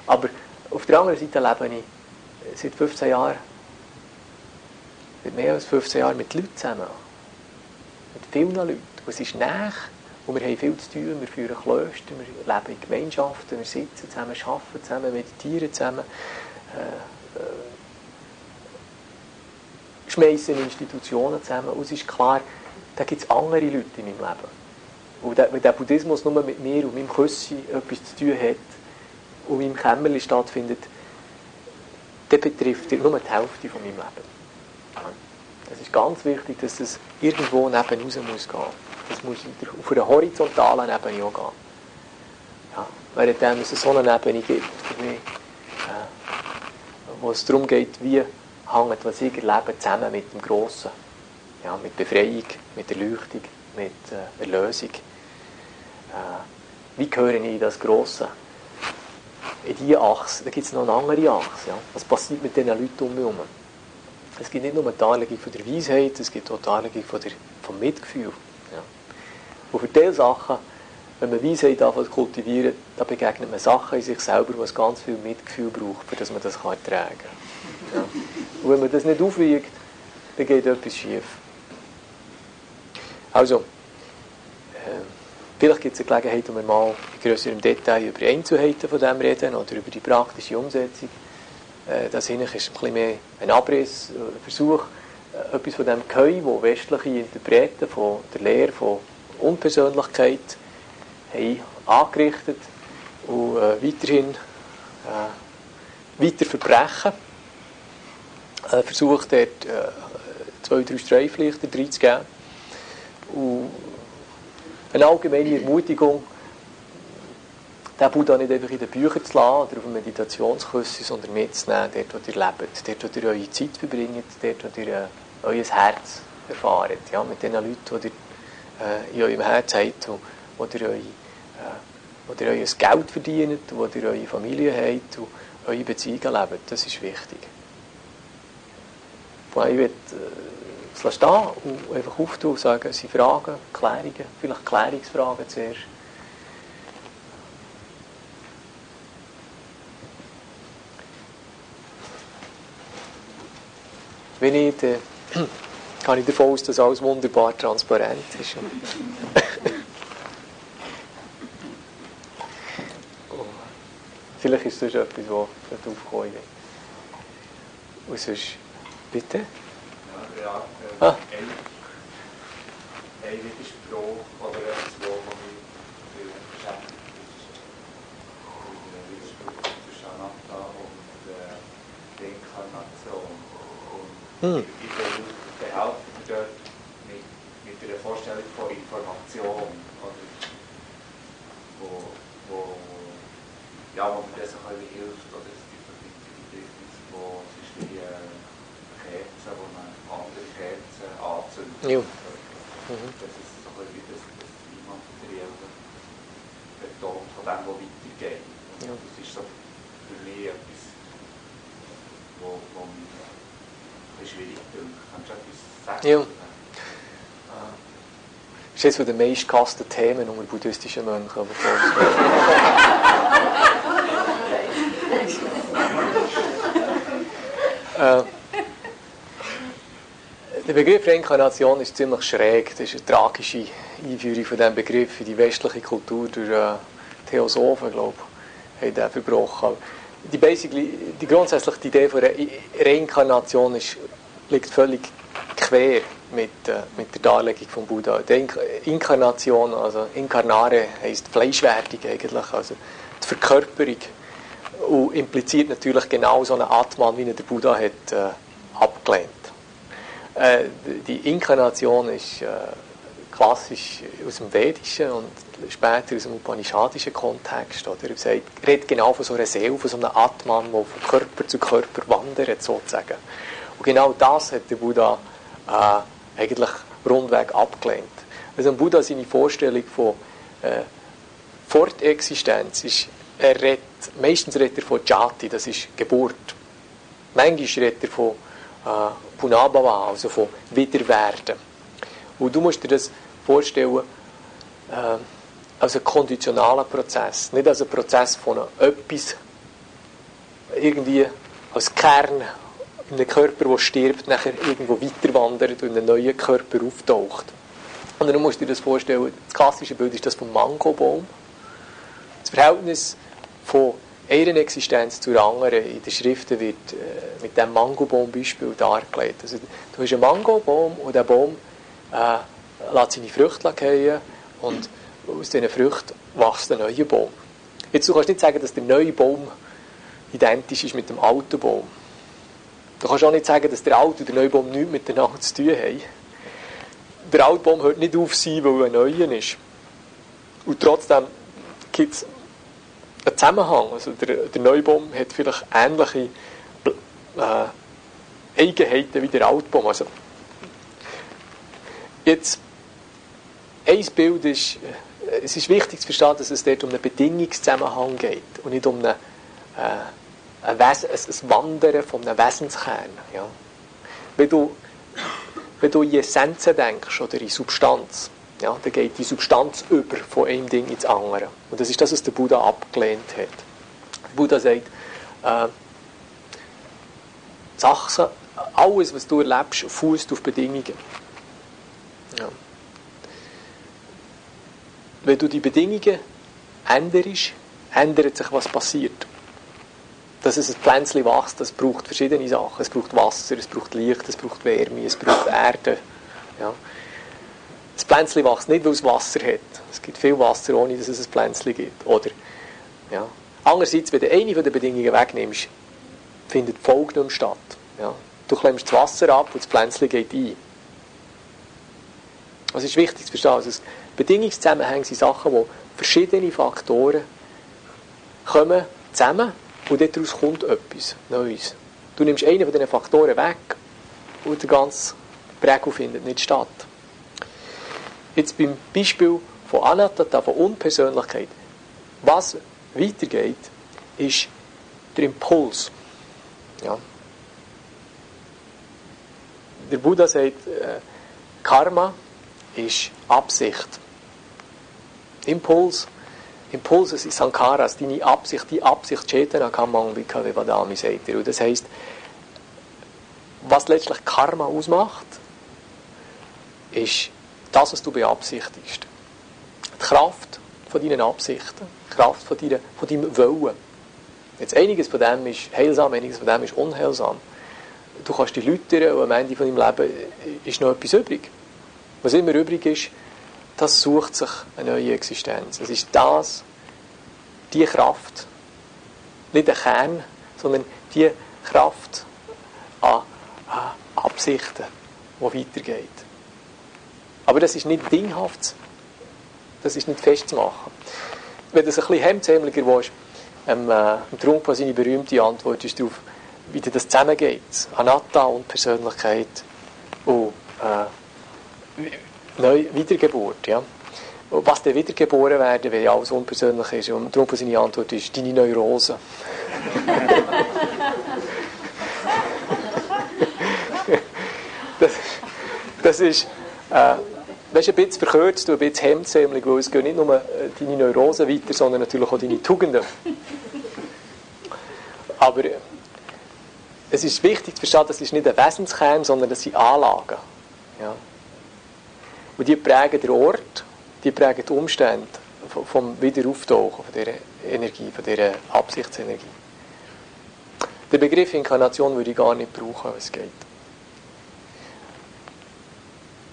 Aber auf der anderen Seite lebe ich seit 15 Jahren, seit mehr als 15 Jahren mit Leuten zusammen. Mit vielen Leuten. Es ist nach und wir haben viel zu tun. Wir führen Klöster, wir leben in Gemeinschaften, wir sitzen zusammen, arbeiten zusammen, meditieren zusammen, äh, äh, schmeißen Institutionen zusammen. Und es ist klar, da gibt es andere Leute in meinem Leben. Und der, wenn der Buddhismus nur mit mir und meinem Küssi etwas zu tun hat und meinem Kämmerli stattfindet, der betrifft nur die Hälfte von meinem Leben. Es ist ganz wichtig, dass es irgendwo neben raus muss gehen. Das muss auf einer horizontalen Ebene auch gehen. Ja, währenddem es so eine Ebene gibt, für mich, äh, wo es darum geht, wie hängt, was ich erlebe, zusammen mit dem Grossen. Ja, mit Befreiung, mit Erleuchtung, mit äh, Erlösung. Äh, wie gehöre ich in das Grosse? In diese Achse, da gibt es noch eine andere Achse. Ja? Was passiert mit diesen Leuten um mich herum? Es gibt nicht nur die Anlegung von der Weisheit, es gibt auch die Anlegung von der, vom Mitgefühl. Ja. Und für diese Sachen, wenn man Weisheit anfängt kultivieren, da begegnet man Sachen in sich selber, die ganz viel Mitgefühl braucht, für das man das kann ertragen kann. Ja. Und wenn man das nicht aufwiegt, dann geht etwas schief. Also, äh, vielleicht gibt es eine Gelegenheit, wir mal in grösserem Detail über Einzelheiten von dem reden oder über die praktische Umsetzung. Äh, das ist ein bisschen mehr ein Abriss, ein Versuch, etwas von dem Geheu, wo westliche Interpreten von der Lehre von Unpersönlichkeit haben angerichtet und äh, weiterhin äh, weiter verbrechen. Äh, versucht dort äh, zwei, drei Streiflichter reinzugeben. Und eine allgemeine Ermutigung, den Buddha nicht einfach in den Büchern zu lassen oder auf einem Meditationsküsse, sondern mitzunehmen, dort, wo ihr lebt, dort, wo ihr eure Zeit verbringt, dort, wo ihr äh, euer Herz erfahrt, ja, mit den Leuten, die ihr äh, in eurem Herz habt, wo, ihr, euch, äh, wo ihr euer Geld verdient, wo ihr eure Familie habt und eure Beziehungen lebt. Das ist wichtig. Ich will äh, es stehen und einfach auftun und sagen, Sie Fragen, Klärungen, vielleicht Klärungsfragen zuerst. Wenn äh, gehe ich davon aus, dass alles wunderbar transparent ist. Vielleicht ist das etwas, das aufgekommen ist. Und sonst, bitte? Ja, ja. Äh, ah. Ein Widerspruch oder etwas, wo man mich beschäftigt ist. Widerspruch zwischen Anatta und äh, Reinkarnation. Und hm dort mit, mit einer Vorstellung von Information, oder, wo, wo ja, wo mir das bisschen hilft, oder es gibt Bedürfnis, wo es ist wie eine Kerze, wo man andere Kerzen anzündet. Ja. Mhm. Das ist so ein bisschen das, das Immaterielle betont von dem, was weitergeht. Und ja. Das ist so für mich etwas, wo, wo mich ein bisschen schwierig dünkt. Kannst du etwas sagen? Ja. Das ist eines der meistgehassten Themen unter buddhistischen Mönchen. Äh, der Begriff Reinkarnation ist ziemlich schräg. Das ist eine tragische Einführung von diesem Begriff in die westliche Kultur durch äh, Theosophen, glaube ich, haben den verbrochen. Die, die grundsätzliche Idee von Re Reinkarnation ist, liegt völlig quer mit, äh, mit der Darlegung von Buddha. Die Inkarnation, also Inkarnare, heisst Fleischwerdung eigentlich, also die Verkörperung und impliziert natürlich genau so einen Atman, wie ihn der Buddha hat äh, abgelehnt. Äh, die Inkarnation ist äh, klassisch aus dem vedischen und später aus dem upanishadischen Kontext. Oder? Er sagt, redet genau von so einer Seele, von so einem Atman, der von Körper zu Körper wandert, sozusagen. Und genau das hat der Buddha äh, eigentlich rundweg abgelehnt. Also Buddha seine Vorstellung von äh, Fortexistenz ist er redet, meistens redet er von Jati, das ist Geburt. Manchmal redet er von äh, Punabhava, also von Wiederwerden. Und du musst dir das vorstellen äh, als einen konditionalen Prozess, nicht als einen Prozess von etwas irgendwie als Kern einem Körper, der stirbt, nachher irgendwo weiterwandert und in einen neuen Körper auftaucht. Und dann musst du dir das vorstellen, das klassische Bild ist das vom Mangobaum. Das Verhältnis von einer Existenz zur anderen in den Schriften wird äh, mit dem Mangobaum-Beispiel dargelegt. Also, du hast einen Mangobaum und der Baum äh, lässt seine Früchte fallen und aus diesen Früchten wächst ein neuer Baum. Jetzt, du kannst nicht sagen, dass der neue Baum identisch ist mit dem alten Baum. Du kannst auch nicht sagen, dass der alte und der neue Baum nichts miteinander zu tun haben. Der alte Baum hört nicht auf sein, weil er ein neuer ist. Und trotzdem gibt es einen Zusammenhang. Also der, der Neubaum hat vielleicht ähnliche äh, Eigenheiten wie der Altbaum. Also jetzt, ein Bild ist, es ist wichtig zu verstehen, dass es dort um einen Bedingungszusammenhang geht und nicht um eine, äh, ein, Wesen, ein Wandern von einem Wesenskern. Ja. Wenn, du, wenn du in Essenzen denkst oder in Substanz, ja, dann geht die Substanz über von einem Ding ins andere. Und das ist das, was der Buddha abgelehnt hat. Der Buddha sagt, äh, Sachen, alles, was du erlebst, fußt auf Bedingungen. Ja. Wenn du die Bedingungen änderst, ändert sich, was passiert. Dass es ein Pflänzchen wächst, das braucht verschiedene Sachen. Es braucht Wasser, es braucht Licht, es braucht Wärme, es braucht Erde. Ja. Das Pflänzchen wächst nicht, weil es Wasser hat. Es gibt viel Wasser, ohne dass es ein Pflänzchen gibt. Oder, ja. Andererseits, wenn du eine der Bedingungen wegnimmst, findet die Folge nicht mehr statt. Ja. Du klemmst das Wasser ab und das Pflänzchen geht ein. Es ist wichtig zu verstehen, also Bedingungszusammenhänge sind Sachen, wo verschiedene Faktoren kommen zusammen und daraus kommt etwas Neues. Du nimmst einen von diesen Faktoren weg und der ganze Prägung findet nicht statt. Jetzt beim Beispiel von Anatta, von Unpersönlichkeit, was weitergeht, ist der Impuls. Ja. Der Buddha sagt, äh, Karma ist Absicht. Impuls, Impulse sind Sankaras, deine Absicht, die Absicht, Chetana Kammang Vikave Vadami, sagt er. Und das heisst, was letztlich Karma ausmacht, ist das, was du beabsichtigst. Die Kraft von deinen Absichten, die Kraft von, deiner, von deinem Wollen. Jetzt einiges von dem ist heilsam, einiges von dem ist unheilsam. Du kannst die Leute und am Ende von deinem Leben ist noch etwas übrig. Was immer übrig ist, das sucht sich eine neue Existenz. Es ist das, die Kraft, nicht der Kern, sondern die Kraft an, an Absichten, die weitergeht. Aber das ist nicht dinghaft, das ist nicht festzumachen. Wenn du es ein bisschen hemdsärmeliger willst, ähm, äh, Trump seine berühmte Antwort ist darauf, wie das zusammengeht. Anatta und Persönlichkeit und äh, Neu Wiedergeburt. Ja. Was dann wiedergeboren werden, wenn ja alles unpersönlich ist. Und Trump seine Antwort ist, deine Neurose. das, das ist... Äh, das ist ein bisschen verkürzt und ein bisschen hemdsärmelig, weil es gehen nicht nur äh, deine Neurosen weiter, sondern natürlich auch deine Tugenden. Aber äh, es ist wichtig zu verstehen, das ist nicht ein Wesenskern, sondern das sind Anlagen. Und die prägen den Ort, die prägen die Umstände vom Wiederauftauchen von dieser Energie, von dieser Absichtsenergie. Den Begriff Inkarnation würde ich gar nicht brauchen, wenn es geht.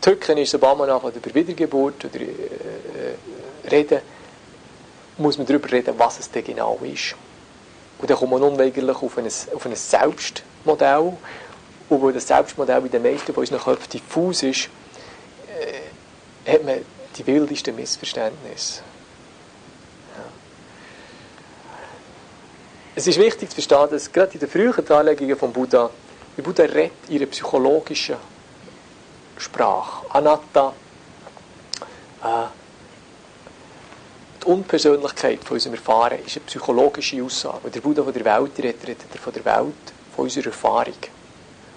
Die Hücken ist, sobald man nachher über Wiedergeburt oder, äh, äh, reden, muss man darüber reden, was es denn genau ist. Und dann kommt man unweigerlich auf ein, auf ein Selbstmodell. Und weil das Selbstmodell bei den meisten von unseren Köpfen diffus ist, hat man die wildesten Missverständnisse. Es ist wichtig zu verstehen, dass gerade in den frühen Darlegungen von Buddha, der Buddha redet ihre psychologischen Sprache. Anatta, äh, die Unpersönlichkeit von unserem Erfahren ist eine psychologische Aussage. Wenn der Buddha von der Welt redet, redet er von der Welt, von unserer Erfahrung.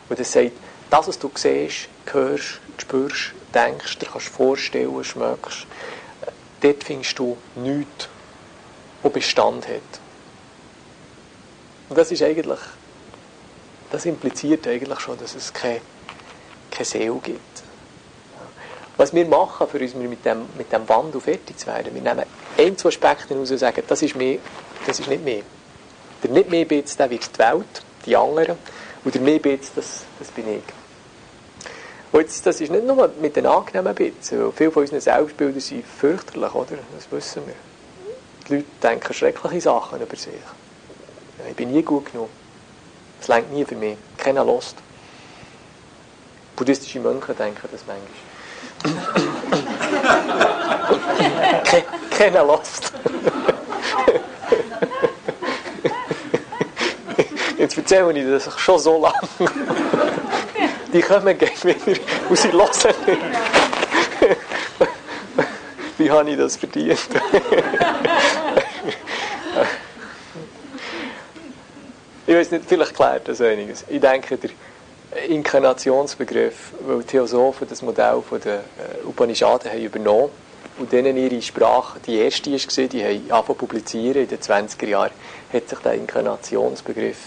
Und er sagt, das, was du siehst, hörst, spürst, denkst, dir kannst vorstellen, schmeckst, dort findest du nichts, was Bestand hat. Und das ist eigentlich, das impliziert eigentlich schon, dass es keine, keine Seele gibt. Was wir machen, für uns mit dem, mit dem Wandel fertig zu werden, wir nehmen ein, zwei Aspekte heraus und sagen, das ist mehr, das ist nicht mehr. Der nicht mehr Bits, der wird die Welt, die anderen, und der mehr Bits, das, das bin ich. Und jetzt, das ist nicht nur mit den angenehmen Bits. Viele von unseren Selbstbildern sind fürchterlich, oder? Das wissen wir. Die Leute denken schreckliche Sachen über sich. Ich bin nie gut genug. Das längt nie für mich. Keiner Lust. Buddhistische Mönche denken das manchmal. Keiner Lust. Jetzt erzähle ich das schon so lange. Die kommen gegen wieder und sie hören. Wie habe ich das verdient? ich weiß nicht, vielleicht klärt das einiges. Ich denke, der Inkarnationsbegriff, weil die Theosophen das Modell von der äh, Upanishaden haben übernommen und denen ihre Sprache die erste war, die haben angefangen publizieren in den 20er Jahren, hat sich der Inkarnationsbegriff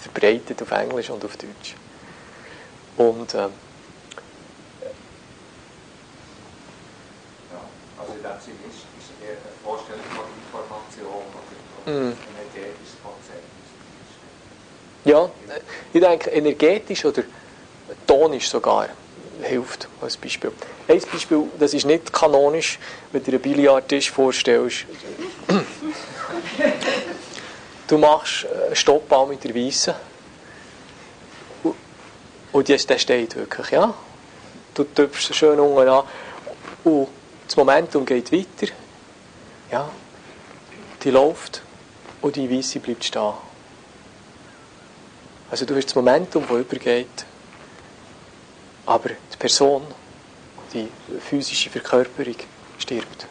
verbreitet auf Englisch und auf Deutsch. Und ähm, ja, also dem Sinne ist, eher eine Vorstellung von Information oder ein energetisches Konzept. ja, ich denke, energetisch oder tonisch sogar hilft als Beispiel. Ein Beispiel, das ist nicht kanonisch, wenn du dir einen Billardtisch vorstellst. Du machst einen Stoppball mit der Weissen und- und jetzt, der steht wirklich, ja. Du tüpfst schön unten an und das Momentum geht weiter. Ja. Die läuft und die Weisse bleibt stehen. Also du hast das Momentum, das übergeht, aber die Person, die physische Verkörperung, stirbt.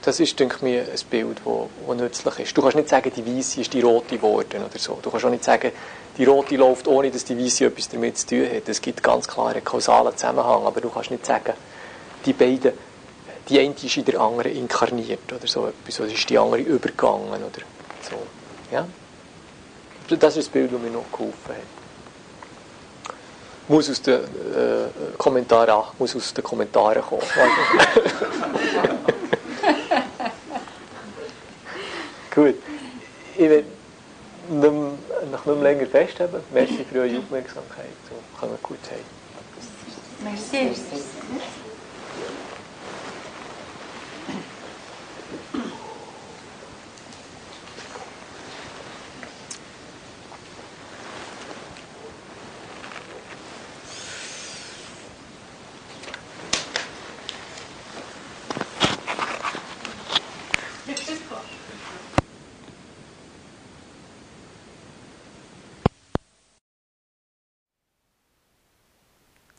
Das ist, denke ich mir, ein Bild, das nützlich ist. Du kannst nicht sagen, die Weisse ist die rote geworden oder so. Du kannst auch nicht sagen, die rote läuft, ohne dass die Weisse etwas damit zu tun hat. Es gibt ganz klare kausalen Zusammenhang, aber du kannst nicht sagen, die beiden, die eine ist in der anderen inkarniert oder so etwas, oder ist die andere übergegangen oder so. Ja? Das ist das Bild, das mir noch geholfen hat. Muss aus den äh, Kommentaren, muss aus den Kommentaren kommen. Gut. Ich will möchte nicht mehr länger festhalten. Merci für eure Aufmerksamkeit und kann gut sein. Merci.